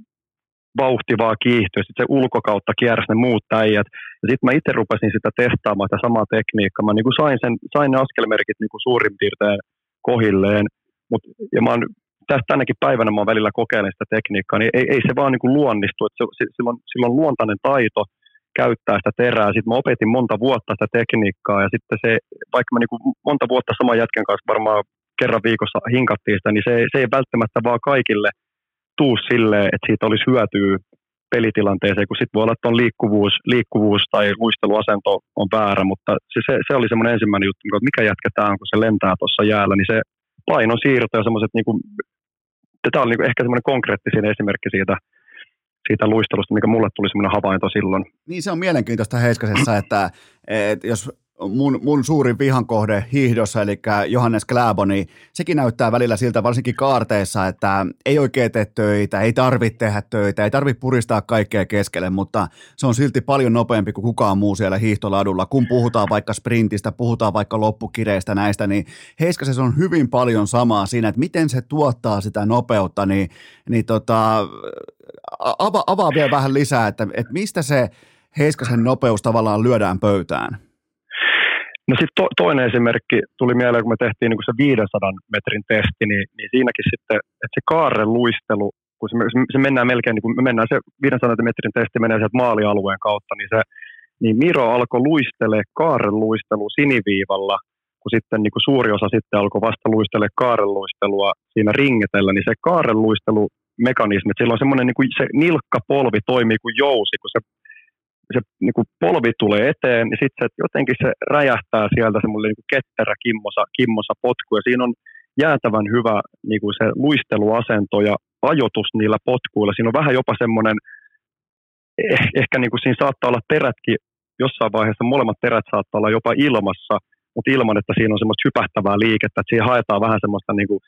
vauhti vaan kiihtyy, sitten se ulkokautta kiersi ne muut äijät. Ja sitten mä itse rupesin sitä testaamaan, sitä samaa tekniikkaa. Mä niin kuin sain, sen, sain ne askelmerkit niin kuin suurin piirtein kohilleen, Mut, ja mä oon, tästä tänäkin päivänä mä oon välillä kokeilen sitä tekniikkaa, niin ei, ei se vaan niin kuin luonnistu, että se, sillä on luontainen taito – käyttää sitä terää. Sitten mä opetin monta vuotta sitä tekniikkaa ja sitten se, vaikka mä niin monta vuotta saman jätkän kanssa varmaan kerran viikossa hinkattiin sitä, niin se, se ei välttämättä vaan kaikille tuu silleen, että siitä olisi hyötyä pelitilanteeseen, kun sitten voi olla, että on liikkuvuus, liikkuvuus tai luisteluasento on väärä, mutta se, se, se oli semmoinen ensimmäinen juttu, että mikä jätkä tämä on, kun se lentää tuossa jäällä, niin se painon siirto ja semmoiset, niin kuin, tämä on niin ehkä semmoinen konkreettisin esimerkki siitä, siitä luistelusta, mikä mulle tuli semmoinen havainto silloin. Niin se on mielenkiintoista Heiskasessa, että, että jos mun, mun suurin vihan kohde hiihdossa, eli Johannes Kläbo, niin sekin näyttää välillä siltä, varsinkin kaarteissa, että ei oikein tee töitä, ei tarvitse tehdä töitä, ei tarvitse puristaa kaikkea keskelle, mutta se on silti paljon nopeampi kuin kukaan muu siellä hiihtoladulla. Kun puhutaan vaikka sprintistä, puhutaan vaikka loppukireistä näistä, niin Heiskasessa on hyvin paljon samaa siinä, että miten se tuottaa sitä nopeutta, niin, niin tota, ava, avaa vielä vähän lisää, että, että mistä se Heiskasen nopeus tavallaan lyödään pöytään? No sitten to, toinen esimerkki tuli mieleen, kun me tehtiin niin kuin se 500 metrin testi, niin, niin siinäkin sitten, että se kaaren luistelu, kun se, se mennään melkein, niin kun me mennään se 500 metrin testi menee sieltä maalialueen kautta, niin se niin Miro alkoi luistele kaaren luistelu siniviivalla, kun sitten niin kuin suuri osa sitten alkoi vasta luistele kaaren luistelua siinä ringetellä, niin se kaaren luistelu mekanismi, että silloin semmoinen niin kuin se nilkkapolvi toimii kuin jousi, kun se se niin kuin polvi tulee eteen, niin sitten se, jotenkin se räjähtää sieltä semmoinen niin ketterä kimmosa, kimmosa potku, ja siinä on jäätävän hyvä niin kuin se luisteluasento ja ajoitus niillä potkuilla. Siinä on vähän jopa semmoinen, eh, ehkä niin kuin siinä saattaa olla terätkin, jossain vaiheessa molemmat terät saattaa olla jopa ilmassa, mutta ilman, että siinä on semmoista hypähtävää liikettä, että siihen haetaan vähän semmoista niin kuin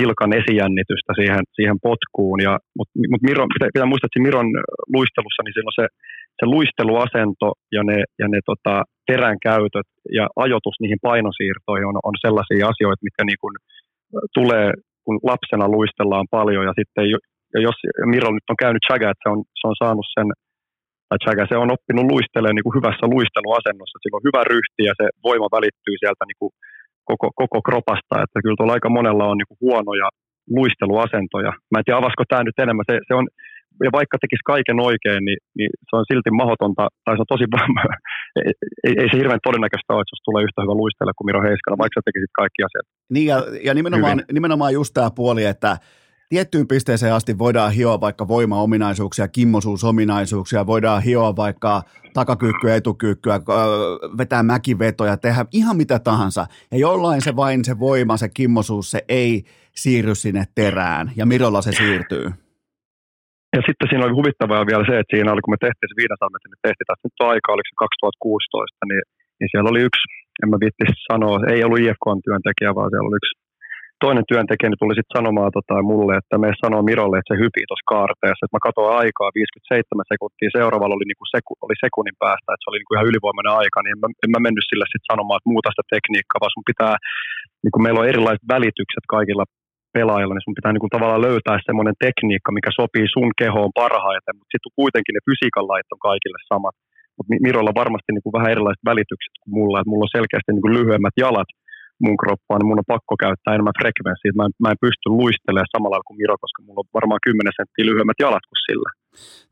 nilkan esijännitystä siihen, siihen potkuun. Ja, mutta mut Miron, pitää, pitää muistaa, että Miron luistelussa niin silloin se se luisteluasento ja ne, ja ne tota, terän käytöt ja ajoitus niihin painosiirtoihin on, on sellaisia asioita, mitkä niin kuin tulee, kun lapsena luistellaan paljon. Ja sitten ja jos Miro nyt on käynyt Chaga, että se on, se on saanut sen, tai Chaga, se on oppinut luistelemaan niin kuin hyvässä luisteluasennossa, sillä on hyvä ryhti ja se voima välittyy sieltä niin kuin koko, koko kropasta, että kyllä tuolla aika monella on niin kuin huonoja luisteluasentoja. Mä en tiedä, avasko tämä nyt enemmän, se, se on, ja vaikka tekisi kaiken oikein, niin, niin se on silti mahdotonta, tai se on tosi, ei, ei, se hirveän todennäköistä ole, että jos tulee yhtä hyvä luistella kuin Miro Heiskala, vaikka sä tekisit kaikki asiat. Niin, ja, ja nimenomaan, nimenomaan just tämä puoli, että tiettyyn pisteeseen asti voidaan hioa vaikka voimaominaisuuksia, kimmosuusominaisuuksia, voidaan hioa vaikka takakyykkyä, etukyykkyä, vetää mäkivetoja, tehdä ihan mitä tahansa. Ja jollain se vain se voima, se kimmosuus, se ei siirry sinne terään, ja Mirolla se siirtyy. Ja sitten siinä oli huvittavaa vielä se, että siinä oli, kun me tehtiin se 500 metrin testi, tässä nyt aika, oliko se 2016, niin, niin siellä oli yksi, en mä viitti sanoa, ei ollut IFK-työntekijä, vaan siellä oli yksi toinen työntekijä niin tuli sitten sanomaan tota, mulle, että me sanoo Mirolle, että se hypii tuossa kaarteessa. Et mä katsoin aikaa 57 sekuntia, seuraavalla oli, niinku seku, oli sekunnin päästä, että se oli niinku ihan ylivoimainen aika, niin en mä, en mä mennyt sille sitten sanomaan, että muuta sitä tekniikkaa, vaan sun pitää, niin kun meillä on erilaiset välitykset kaikilla pelaajilla, niin sun pitää niin kuin tavallaan löytää semmoinen tekniikka, mikä sopii sun kehoon parhaiten, mutta sitten kuitenkin ne fysiikan lait on kaikille samat. Mutta Mirolla varmasti niin kuin vähän erilaiset välitykset kuin mulla, että mulla on selkeästi niin kuin lyhyemmät jalat mun kroppaan, niin mun on pakko käyttää enemmän frekvenssiä. Mä en, mä en pysty luistelemaan samalla kuin Miro, koska mulla on varmaan 10 senttiä lyhyemmät jalat kuin sillä.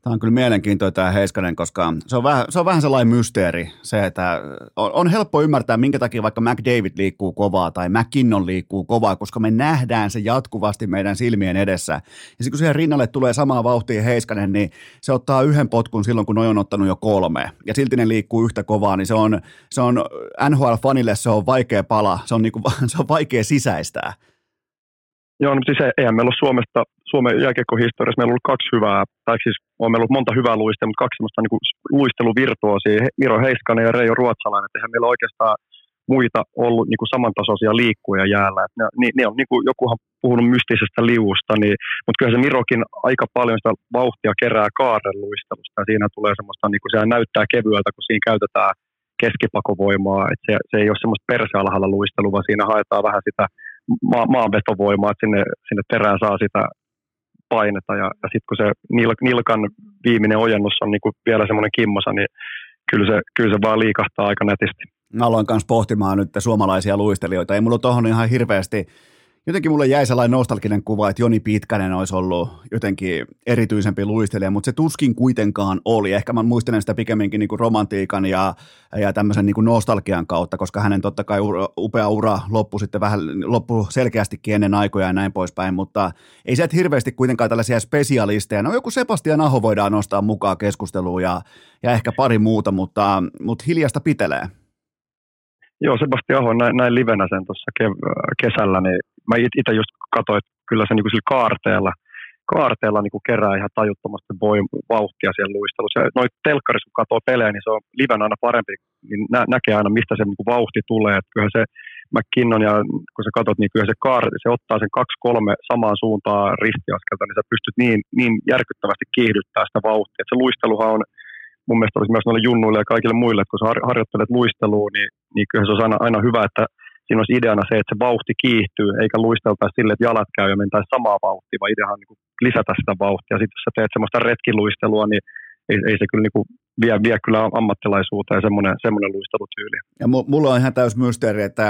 Tämä on kyllä mielenkiintoinen tämä Heiskanen, koska se on vähän, se on vähän sellainen mysteeri, se, että on, on helppo ymmärtää, minkä takia vaikka McDavid liikkuu kovaa tai McKinnon liikkuu kovaa, koska me nähdään se jatkuvasti meidän silmien edessä. Ja sitten kun siihen rinnalle tulee samaa vauhtia Heiskanen, niin se ottaa yhden potkun silloin, kun noi on ottanut jo kolme. Ja silti ne liikkuu yhtä kovaa, niin se on, se on NHL-fanille se on vaikea pala, se on, niinku, se on vaikea sisäistää. Joo, no siis eihän meillä ole Suomesta, Suomen jääkiekkohistoriassa meillä on ollut kaksi hyvää, tai siis on meillä ollut monta hyvää luistelua, mutta kaksi semmoista niin luisteluvirtuosia, Miro Heiskanen ja Reijo Ruotsalainen, että eihän meillä oikeastaan muita ollut niin kuin samantasoisia liikkuja jäällä. Ne, ne, ne on, niin kuin jokuhan puhunut mystisestä liuusta, niin, mutta kyllä se Mirokin aika paljon sitä vauhtia kerää kaaren luistelusta, ja siinä tulee semmoista, niin kuin sehän näyttää kevyeltä, kun siinä käytetään keskipakovoimaa, että se, se ei ole semmoista persealhaalla luistelua, vaan siinä haetaan vähän sitä ma- maanvetovoimaa, että sinne, sinne terään saa sitä painetta. Ja, ja sitten kun se nil, nilkan viimeinen ojennus on niin kuin vielä semmoinen kimmosa, niin kyllä se, kyllä se vaan liikahtaa aika netisti. Mä aloin kanssa pohtimaan nyt suomalaisia luistelijoita. Ei mulla tuohon ihan hirveästi jotenkin mulle jäi sellainen nostalginen kuva, että Joni Pitkänen olisi ollut jotenkin erityisempi luistelija, mutta se tuskin kuitenkaan oli. Ehkä mä muistelen sitä pikemminkin niin kuin romantiikan ja, ja tämmöisen niin kuin nostalgian kautta, koska hänen totta kai ura, upea ura loppui sitten vähän, loppu selkeästikin ennen aikoja ja näin poispäin, mutta ei se hirveästi kuitenkaan tällaisia spesialisteja. No joku Sebastian Aho voidaan nostaa mukaan keskusteluun ja, ja ehkä pari muuta, mutta, mutta hiljasta pitelee. Joo, Sebastian Aho näin, näin livenä sen tuossa kesällä, niin mä itse just katsoin, että kyllä se niin sillä kaarteella, kaarteella niin kerää ihan tajuttomasti voi vauhtia siellä luistelussa. Noin telkkarissa, kun katsoo pelejä, niin se on liven aina parempi, niin nä- näkee aina, mistä se niin vauhti tulee. Että kyllähän se McKinnon, ja kun sä katsot, niin kyllä se kaar, se ottaa sen kaksi kolme samaan suuntaan ristiaskelta, niin sä pystyt niin, niin järkyttävästi kiihdyttämään sitä vauhtia. Et se luisteluhan on, mun mielestä olisi myös noille junnuille ja kaikille muille, että kun sä harjoittelet luistelua, niin, niin kyllä se on aina, aina hyvä, että siinä olisi ideana se, että se vauhti kiihtyy, eikä luisteltaisi sille, että jalat käy ja mentäisi samaa vauhtia, vaan ideahan on niin lisätä sitä vauhtia. Sitten jos sä teet semmoista retkiluistelua, niin ei, ei se kyllä niin vie, vie kyllä ammattilaisuuteen semmoinen, semmoinen luistelutyyli. Ja mulla on ihan täys mysteeri, että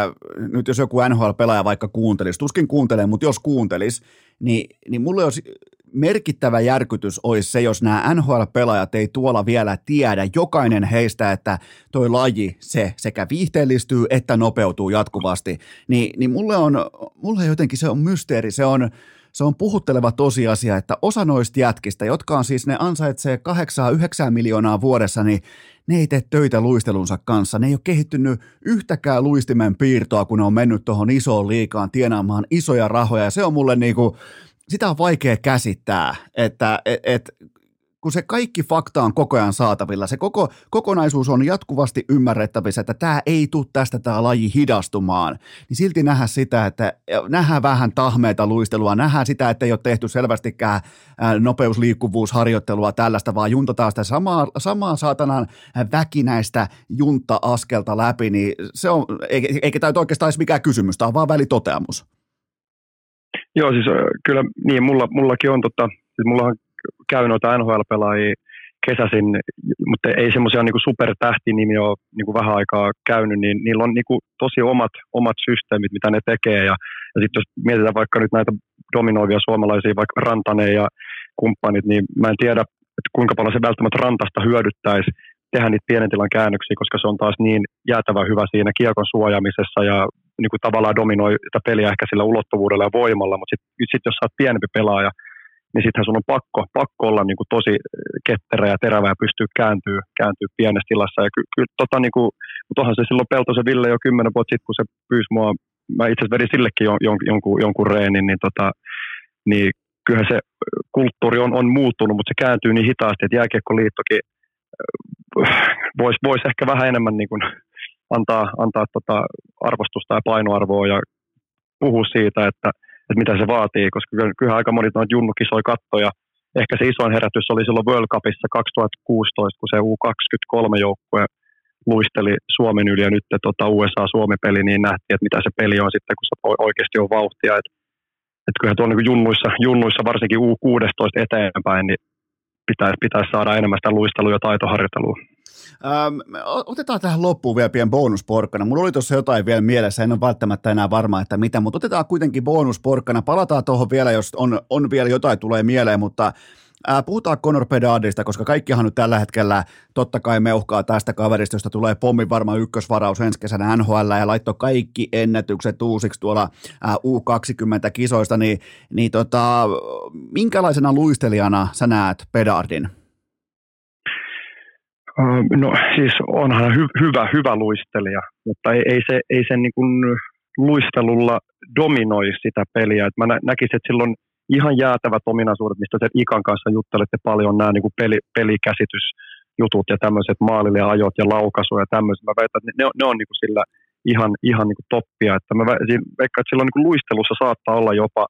nyt jos joku NHL-pelaaja vaikka kuuntelisi, tuskin kuuntelee, mutta jos kuuntelisi, niin, niin mulla olisi merkittävä järkytys olisi se, jos nämä NHL-pelaajat ei tuolla vielä tiedä, jokainen heistä, että toi laji, se sekä viihteellistyy että nopeutuu jatkuvasti, niin, niin mulle on, mulle jotenkin se on mysteeri, se on, se on puhutteleva tosiasia, että osa noista jätkistä, jotka on siis, ne ansaitsee 8-9 miljoonaa vuodessa, niin ne ei tee töitä luistelunsa kanssa. Ne ei ole kehittynyt yhtäkään luistimen piirtoa, kun ne on mennyt tuohon isoon liikaan tienaamaan isoja rahoja. Ja se on mulle niinku, sitä on vaikea käsittää, että et, et, kun se kaikki fakta on koko ajan saatavilla, se koko kokonaisuus on jatkuvasti ymmärrettävissä, että tämä ei tule tästä tämä laji hidastumaan, niin silti nähdään sitä, että nähdään vähän tahmeita luistelua, nähdään sitä, että ei ole tehty selvästikään nopeusliikkuvuusharjoittelua tällaista, vaan juntataan sitä samaa, samaa saatanan väkinäistä junta-askelta läpi, niin se on, eikä, eikä tämä oikeastaan edes mikään kysymys, tämä on vaan välitoteamus. Joo, siis kyllä niin, mulla, mullakin on, tota, siis mulla on käy noita NHL-pelaajia kesäsin, mutta ei semmoisia niin supertähtinimiä ole niin kuin vähän aikaa käynyt, niin niillä on niin kuin tosi omat, omat systeemit, mitä ne tekee. Ja, ja sitten jos mietitään vaikka nyt näitä dominoivia suomalaisia, vaikka Rantanen ja kumppanit, niin mä en tiedä, että kuinka paljon se välttämättä Rantasta hyödyttäisi tehdä niitä pienen tilan käännöksiä, koska se on taas niin jäätävän hyvä siinä kiekon suojaamisessa ja niin kuin tavallaan dominoi tätä peliä ehkä sillä ulottuvuudella ja voimalla, mutta sitten sit jos sä oot pienempi pelaaja, niin sittenhän sun on pakko, pakko olla niin kuin tosi ketterä ja terävä ja pystyy kääntyä, kääntyä pienessä tilassa. Ja kyllä ky, tota, niin kuin, mutta se silloin Peltosen Ville jo kymmenen vuotta sitten, kun se pyysi mua, mä itse asiassa vedin sillekin jon, jon, jonkun, jonkun reenin, niin, tota, niin kyllähän se kulttuuri on, on muuttunut, mutta se kääntyy niin hitaasti, että jääkiekkoliittokin voisi vois ehkä vähän enemmän niin kuin antaa, antaa tota arvostusta ja painoarvoa ja puhua siitä, että, että mitä se vaatii, koska kyllä aika moni noita junnukisoi kattoja. Ehkä se isoin herätys oli silloin World Cupissa 2016, kun se U23-joukkue luisteli Suomen yli ja nyt tota USA-Suomi-peli, niin nähtiin, että mitä se peli on sitten, kun se oikeasti on vauhtia. Että et kyllähän tuolla niin junnuissa, junnuissa, varsinkin U16 eteenpäin, niin pitäisi, pitäisi saada enemmän sitä luistelua ja taitoharjoittelua. Ähm, otetaan tähän loppuun vielä pieni bonusporkkana. Mulla oli tuossa jotain vielä mielessä, en ole välttämättä enää varma, että mitä, mutta otetaan kuitenkin bonusporkkana. Palataan tuohon vielä, jos on, on vielä jotain tulee mieleen, mutta Ää, puhutaan Conor Pedardista, koska kaikkihan nyt tällä hetkellä totta kai meuhkaa tästä kaverista, josta tulee pommin varma ykkösvaraus ensi kesänä NHL ja laittoi kaikki ennätykset uusiksi tuolla ää, U20-kisoista, niin, niin tota, minkälaisena luistelijana sä näet Pedardin? No siis onhan hy, hyvä, hyvä luistelija, mutta ei, ei, se, ei sen niin kuin luistelulla dominoi sitä peliä. Et mä nä, näkisin, että silloin ihan jäätävät ominaisuudet, mistä se Ikan kanssa juttelette paljon, nämä niin kuin peli, pelikäsitysjutut ja tämmöiset maalille ajot ja laukaisu ja tämmöiset. Mä väitän, että ne, ne on niin kuin sillä ihan, ihan niin kuin toppia. Että mä veikkaan, että silloin niin kuin luistelussa saattaa olla jopa,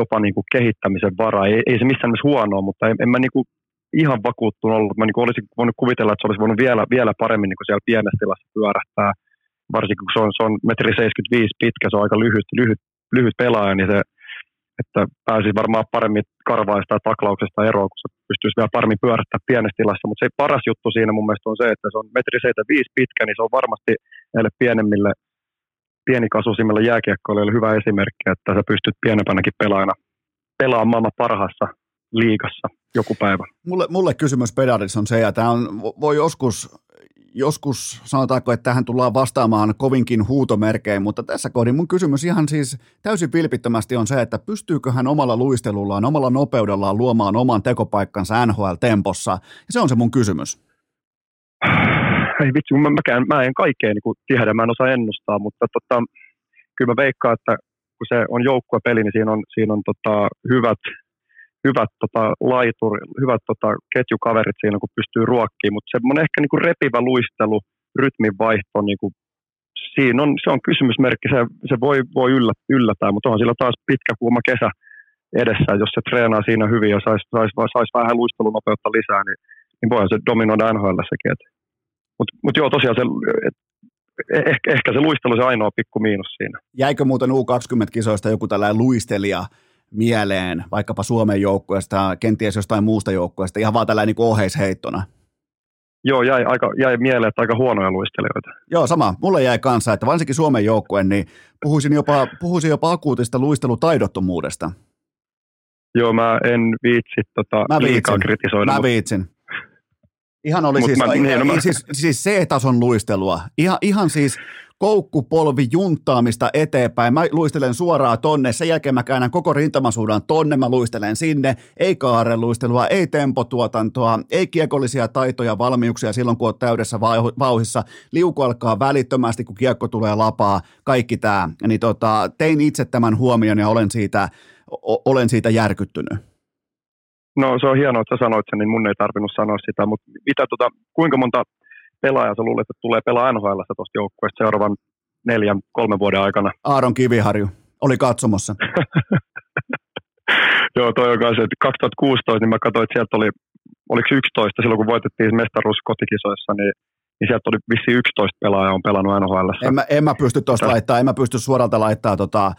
jopa niin kuin kehittämisen varaa. Ei, ei se missään nimessä huonoa, mutta en, en mä niin kuin ihan vakuuttunut ollut. Mä niin olisin voinut kuvitella, että se olisi voinut vielä, vielä paremmin niin kuin siellä pienessä tilassa pyörähtää. Varsinkin kun se on, se on metri 75 pitkä, se on aika lyhyt, lyhyt, lyhyt pelaaja, niin se, että pääsi varmaan paremmin karvaista taklauksesta eroon, kun se pystyisi vielä paremmin pyörättämään pienessä tilassa. Mutta se paras juttu siinä mun mielestä on se, että se on metri 75 pitkä, niin se on varmasti näille pienemmille, pienikasuisimmille jääkiekkoille hyvä esimerkki, että sä pystyt pienempänäkin pelaajana pelaamaan maailman parhaassa liigassa joku päivä. Mulle, mulle kysymys Pedardissa on se, ja tämä on, voi joskus, joskus sanotaanko, että tähän tullaan vastaamaan kovinkin huutomerkein, mutta tässä kohdin mun kysymys ihan siis täysin vilpittömästi on se, että pystyykö hän omalla luistelullaan, omalla nopeudellaan luomaan oman tekopaikkansa NHL-tempossa, ja se on se mun kysymys. Ei vitsi, mä, mäkään, mä en kaikkea niin tiedä, mä en osaa ennustaa, mutta tota, kyllä mä veikkaan, että kun se on joukkuepeli, niin siinä on, siinä on tota, hyvät hyvät tota, laituri, hyvät tota, ketjukaverit siinä, kun pystyy ruokkimaan, mutta semmoinen ehkä niin kuin repivä luistelu, rytmin vaihto, niin kuin, siinä on, se on kysymysmerkki, se, se voi, voi yllä, yllätää, mutta on sillä taas pitkä kuuma kesä edessä, jos se treenaa siinä hyvin ja saisi sais, sais vähän luistelunopeutta lisää, niin, niin voihan se dominoida NHL-säkin. Mutta mut joo, tosiaan se, et, ehkä, ehkä se luistelu se ainoa pikku miinus siinä. Jäikö muuten U20-kisoista joku tällainen luistelija, mieleen vaikkapa Suomen joukkueesta, kenties jostain muusta joukkueesta, ihan vaan tällainen niin oheisheittona? Joo, jäi, aika, jäi mieleen, että aika huonoja luistelijoita. Joo, sama. Mulle jäi kanssa, että varsinkin Suomen joukkue, niin puhuisin jopa, puhuisin jopa akuutista luistelutaidottomuudesta. Joo, mä en viitsi tota, mä viitsin. liikaa kritisoida. Mä mutta... viitsin. Ihan oli siis, mä, niin, mä... siis, siis C-tason luistelua. Ihan, ihan siis koukkupolvi junttaamista eteenpäin. Mä luistelen suoraan tonne, sen jälkeen mä käännän koko rintamasuudan tonne, mä luistelen sinne. Ei kaaren luistelua, ei tempotuotantoa, ei kiekollisia taitoja, valmiuksia silloin, kun oot täydessä vauhissa. Liuku alkaa välittömästi, kun kiekko tulee lapaa, kaikki tämä. Niin tota, tein itse tämän huomion ja olen siitä, o- olen siitä järkyttynyt. No se on hienoa, että sä sanoit sen, niin mun ei tarvinnut sanoa sitä, mutta mitä tota, kuinka monta pelaaja sä luulet, että tulee pelaa NHL tuosta joukkueesta seuraavan neljän, kolmen vuoden aikana? Aaron Kiviharju oli katsomossa. Joo, toi on kanssa, että 2016, niin mä katsoin, että sieltä oli, oliko 11 silloin, kun voitettiin mestaruus kotikisoissa, niin niin sieltä oli vissi 11 pelaajaa on pelannut NHL. En mä, en mä pysty tuosta laittaa, en mä pysty suoralta laittaa tota,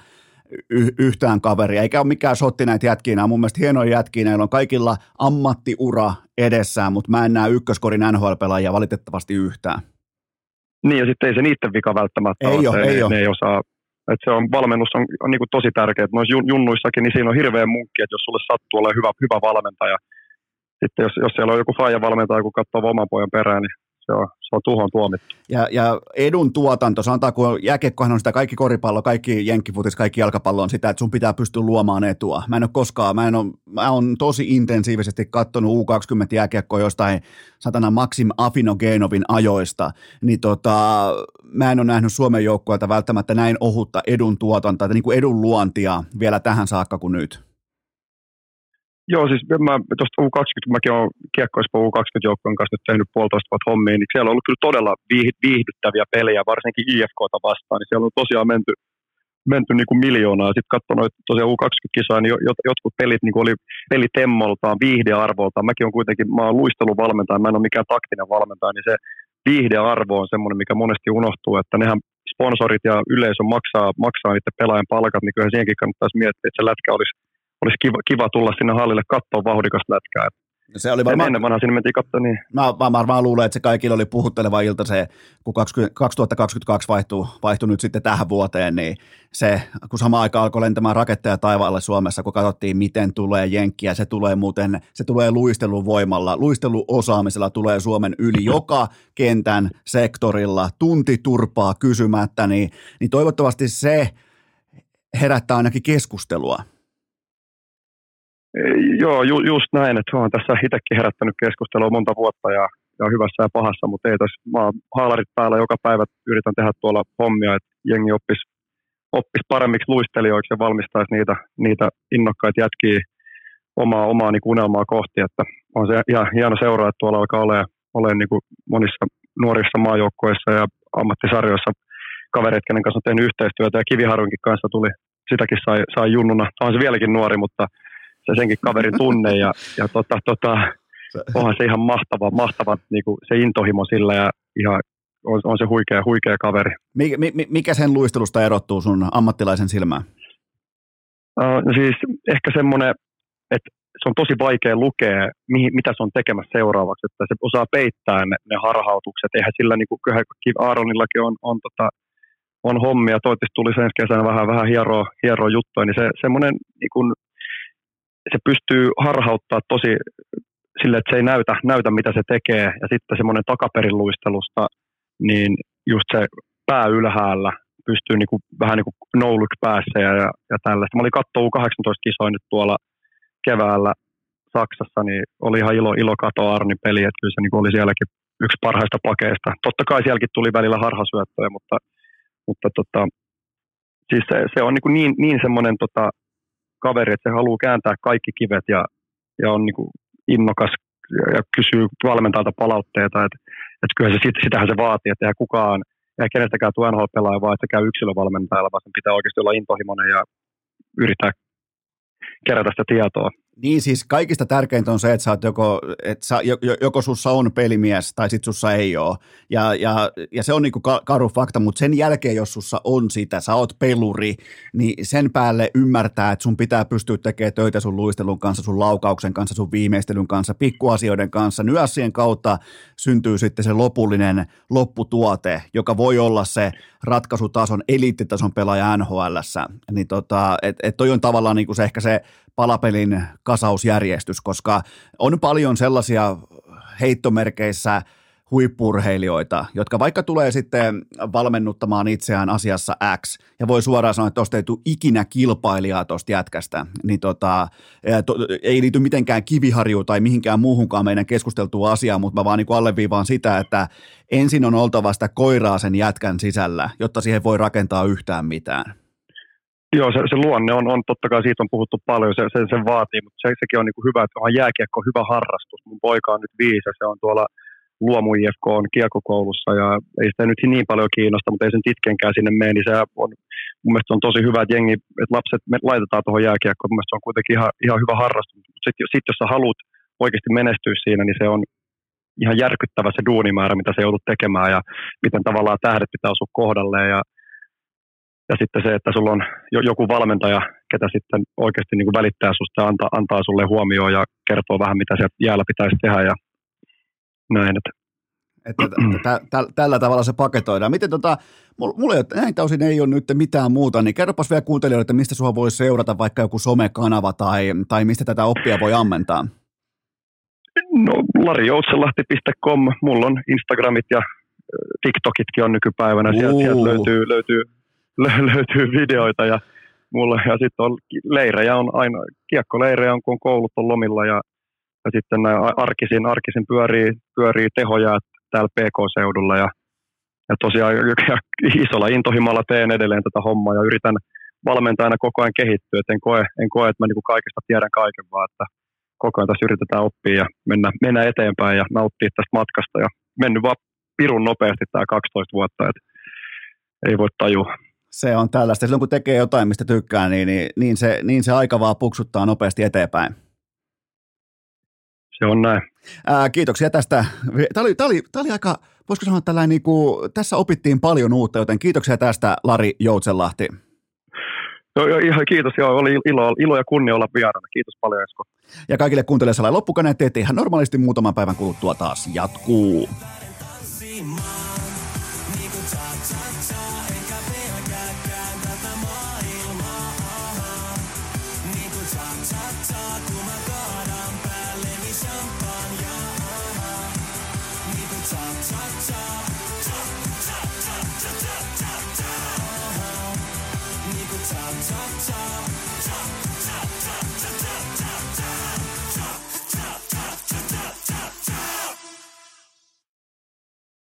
y- yhtään kaveria, eikä ole mikään sotti näitä jätkiä, nämä on mun mielestä hienoja jätkiä, näillä on kaikilla ammattiura edessään, mutta mä en näe ykköskorin NHL-pelaajia valitettavasti yhtään. Niin ja sitten ei se niiden vika välttämättä ei ole, ole ei ne, ole. ne ei osaa että se on, valmennus on, on niin kuin tosi tärkeää. Noissa junnuissakin, niin siinä on hirveän munkki, että jos sulle sattuu olla hyvä, hyvä valmentaja, sitten jos, jos siellä on joku faija valmentaja, kun katsoo oman pojan perään, niin se on, on tuhon tuomittu. Ja, ja edun tuotanto, sanotaan kun jääkiekkohan on sitä kaikki koripallo, kaikki jenkkifutis, kaikki jalkapallo on sitä, että sun pitää pystyä luomaan etua. Mä en ole koskaan, mä en ole, mä on tosi intensiivisesti katsonut U20 jääkiekkoa jostain satana Maxim Afinogenovin ajoista, niin tota, mä en ole nähnyt Suomen joukkueelta välttämättä näin ohutta edun tuotantoa, niin kuin edun luontia vielä tähän saakka kuin nyt. Joo, siis mä tuosta U20, mäkin olen kiekkoispo U20-joukkojen kanssa nyt tehnyt puolitoista vuotta hommia, niin siellä on ollut kyllä todella viihdyttäviä pelejä, varsinkin IFKta vastaan, niin siellä on tosiaan menty, menty niin kuin miljoonaa. Sitten katsoin tosiaan U20-kisaa, niin jotkut pelit niin kuin oli pelitemmoltaan, viihdearvoltaan. Mäkin on kuitenkin, mä oon luisteluvalmentaja, mä en ole mikään taktinen valmentaja, niin se viihdearvo on semmoinen, mikä monesti unohtuu, että nehän sponsorit ja yleisö maksaa, maksaa niiden pelaajan palkat, niin kyllä siihenkin kannattaisi miettiä, että se lätkä olisi olisi kiva, kiva tulla sinne hallille katsoa vauhdikasta lätkää. Se oli varmaan, Ennen vanha sinne mentiin katsoa, niin mä, mä varmaan luulen, että se kaikilla oli puhutteleva ilta se, kun 20, 2022 vaihtui, vaihtui nyt sitten tähän vuoteen, niin se, kun sama aika alkoi lentämään raketteja taivaalle Suomessa, kun katsottiin, miten tulee jenkkiä, se tulee muuten, se tulee luistelun voimalla, luisteluosaamisella tulee Suomen yli joka kentän sektorilla, tunti turpaa kysymättä, niin, niin toivottavasti se herättää ainakin keskustelua. Joo, ju, just näin, että olen tässä itsekin herättänyt keskustelua monta vuotta ja, ja hyvässä ja pahassa, mutta ei tässä, mä haalarit päällä. Joka päivä, yritän tehdä tuolla hommia, että jengi oppis, oppis paremmiksi luistelijoiksi ja valmistaisi niitä, niitä innokkaita jätkiä omaa, omaa niin unelmaa kohti, että on se ihan hieno seuraa, että tuolla alkaa olemaan, olemaan niin kuin monissa nuorissa maajoukkoissa ja ammattisarjoissa kavereita, kenen kanssa on tehnyt yhteistyötä. Ja Kiviharunkin kanssa tuli, sitäkin sai, sai junnuna, on se vieläkin nuori, mutta se senkin kaverin tunne ja, ja tota, tota, onhan se ihan mahtava, mahtava niin kuin se intohimo sillä ja ihan on, on se huikea, huikea kaveri. Mikä, mikä sen luistelusta erottuu sun ammattilaisen silmään? Uh, siis ehkä semmoinen, että se on tosi vaikea lukea, mihin, mitä se on tekemässä seuraavaksi, että se osaa peittää ne, ne harhautukset. Eihän sillä, niin kuin Aaronillakin on, on, tota, on hommia, toivottavasti tuli ensi kesänä vähän, vähän hieroa, hieroa juttuja, niin se semmoinen niin kuin, se pystyy harhauttaa tosi sille, että se ei näytä, näytä mitä se tekee. Ja sitten semmoinen takaperin luistelusta, niin just se pää ylhäällä pystyy niinku, vähän niin kuin nouluksi päässä ja, ja, ja tällaista. Mä olin katsoa 18 kisoja nyt tuolla keväällä Saksassa, niin oli ihan ilo, ilo katoa Arnin peli, että kyllä se niin oli sielläkin yksi parhaista pakeista. Totta kai sielläkin tuli välillä harhasyöttöjä, mutta, mutta tota, siis se, se on niin, niin, niin semmoinen tota, kaveri, että se haluaa kääntää kaikki kivet ja, ja on niin kuin innokas ja kysyy valmentajalta palautteita, että, että kyllä se, sitähän se vaatii, että eihän kukaan, eihän kenestäkään tuo NHL-pelaaja vaan, että se käy yksilövalmentajalla, vaan sen pitää oikeasti olla intohimoinen ja yrittää kerätä sitä tietoa. Niin siis kaikista tärkeintä on se, että, sä oot joko, että sä, joko sussa on pelimies tai sit sussa ei ole. Ja, ja, ja se on niinku karu fakta, mutta sen jälkeen, jos sussa on sitä, sä oot peluri, niin sen päälle ymmärtää, että sun pitää pystyä tekemään töitä sun luistelun kanssa, sun laukauksen kanssa, sun viimeistelyn kanssa, pikkuasioiden kanssa. Nyassien kautta syntyy sitten se lopullinen lopputuote, joka voi olla se ratkaisutason, eliittitason pelaaja NHLssä. Niin tota, et, et toi on tavallaan niinku se ehkä se palapelin kasausjärjestys, koska on paljon sellaisia heittomerkeissä huippurheilijoita, jotka vaikka tulee sitten valmennuttamaan itseään asiassa X ja voi suoraan sanoa, että tuosta ei tule ikinä kilpailijaa tuosta jätkästä, niin tota, to, ei liity mitenkään kiviharju tai mihinkään muuhunkaan meidän keskusteltuun asiaan, mutta mä vaan niin alleviivaan sitä, että ensin on oltava sitä koiraa sen jätkän sisällä, jotta siihen voi rakentaa yhtään mitään. Joo, se, se luonne on, on, totta kai siitä on puhuttu paljon, se, se, se vaatii, mutta se, sekin on niin kuin hyvä, että on jääkiekko on hyvä harrastus. Mun poika on nyt viisi se on tuolla Luomu IFK on kiekokoulussa ja ei sitä nyt niin paljon kiinnosta, mutta ei sen itkenkään sinne mene, niin se on, mun mielestä on tosi hyvä, että jengi, että lapset me laitetaan tuohon jääkiekkoon, mun mielestä se on kuitenkin ihan, ihan hyvä harrastus. Sitten sit, jos sä haluat oikeasti menestyä siinä, niin se on ihan järkyttävä se duunimäärä, mitä se joudut tekemään ja miten tavallaan tähdet pitää osua kohdalleen ja ja sitten se, että sulla on joku valmentaja, ketä sitten oikeasti niin kuin välittää susta ja antaa, antaa sulle huomioon ja kertoo vähän, mitä sieltä jäällä pitäisi tehdä ja näin. Että. Että t- t- tällä tavalla se paketoidaan. Miten tota, mulla ei ole, näitä osin ei ole nyt mitään muuta, niin kerropas vielä kuuntelijoille, että mistä sua voi seurata vaikka joku somekanava tai, tai mistä tätä oppia voi ammentaa? No larijoutselahti.com, mulla on Instagramit ja TikTokitkin on nykypäivänä, sieltä, sieltä löytyy, löytyy löytyy videoita ja mulla ja sitten on leirejä on aina, kiekkoleirejä on kun koulut on lomilla ja, ja sitten nämä arkisin, arkisin pyörii, pyörii tehoja täällä PK-seudulla ja, ja tosiaan ja isolla intohimalla teen edelleen tätä hommaa ja yritän valmentajana koko ajan kehittyä, että en koe, en koe että mä niin kaikesta tiedän kaiken, vaan että koko ajan tässä yritetään oppia ja mennä, mennä eteenpäin ja nauttia tästä matkasta ja mennyt vaan pirun nopeasti tämä 12 vuotta, että ei voi tajua. Se on tällaista. Silloin kun tekee jotain, mistä tykkää, niin, niin, niin, se, niin se aika vaan puksuttaa nopeasti eteenpäin. Se on näin. Ää, kiitoksia tästä. Tämä oli, tämä oli, tämä oli aika, voisiko sanoa tällainen, niin kuin, tässä opittiin paljon uutta, joten kiitoksia tästä Lari Joutsenlahti. Joo, joo, ihan kiitos. Joo, oli ilo, ilo ja kunnia olla vieraana. Kiitos paljon Esko. Ja kaikille kuuntelijoille loppukaneet, että ihan normaalisti muutaman päivän kuluttua taas jatkuu.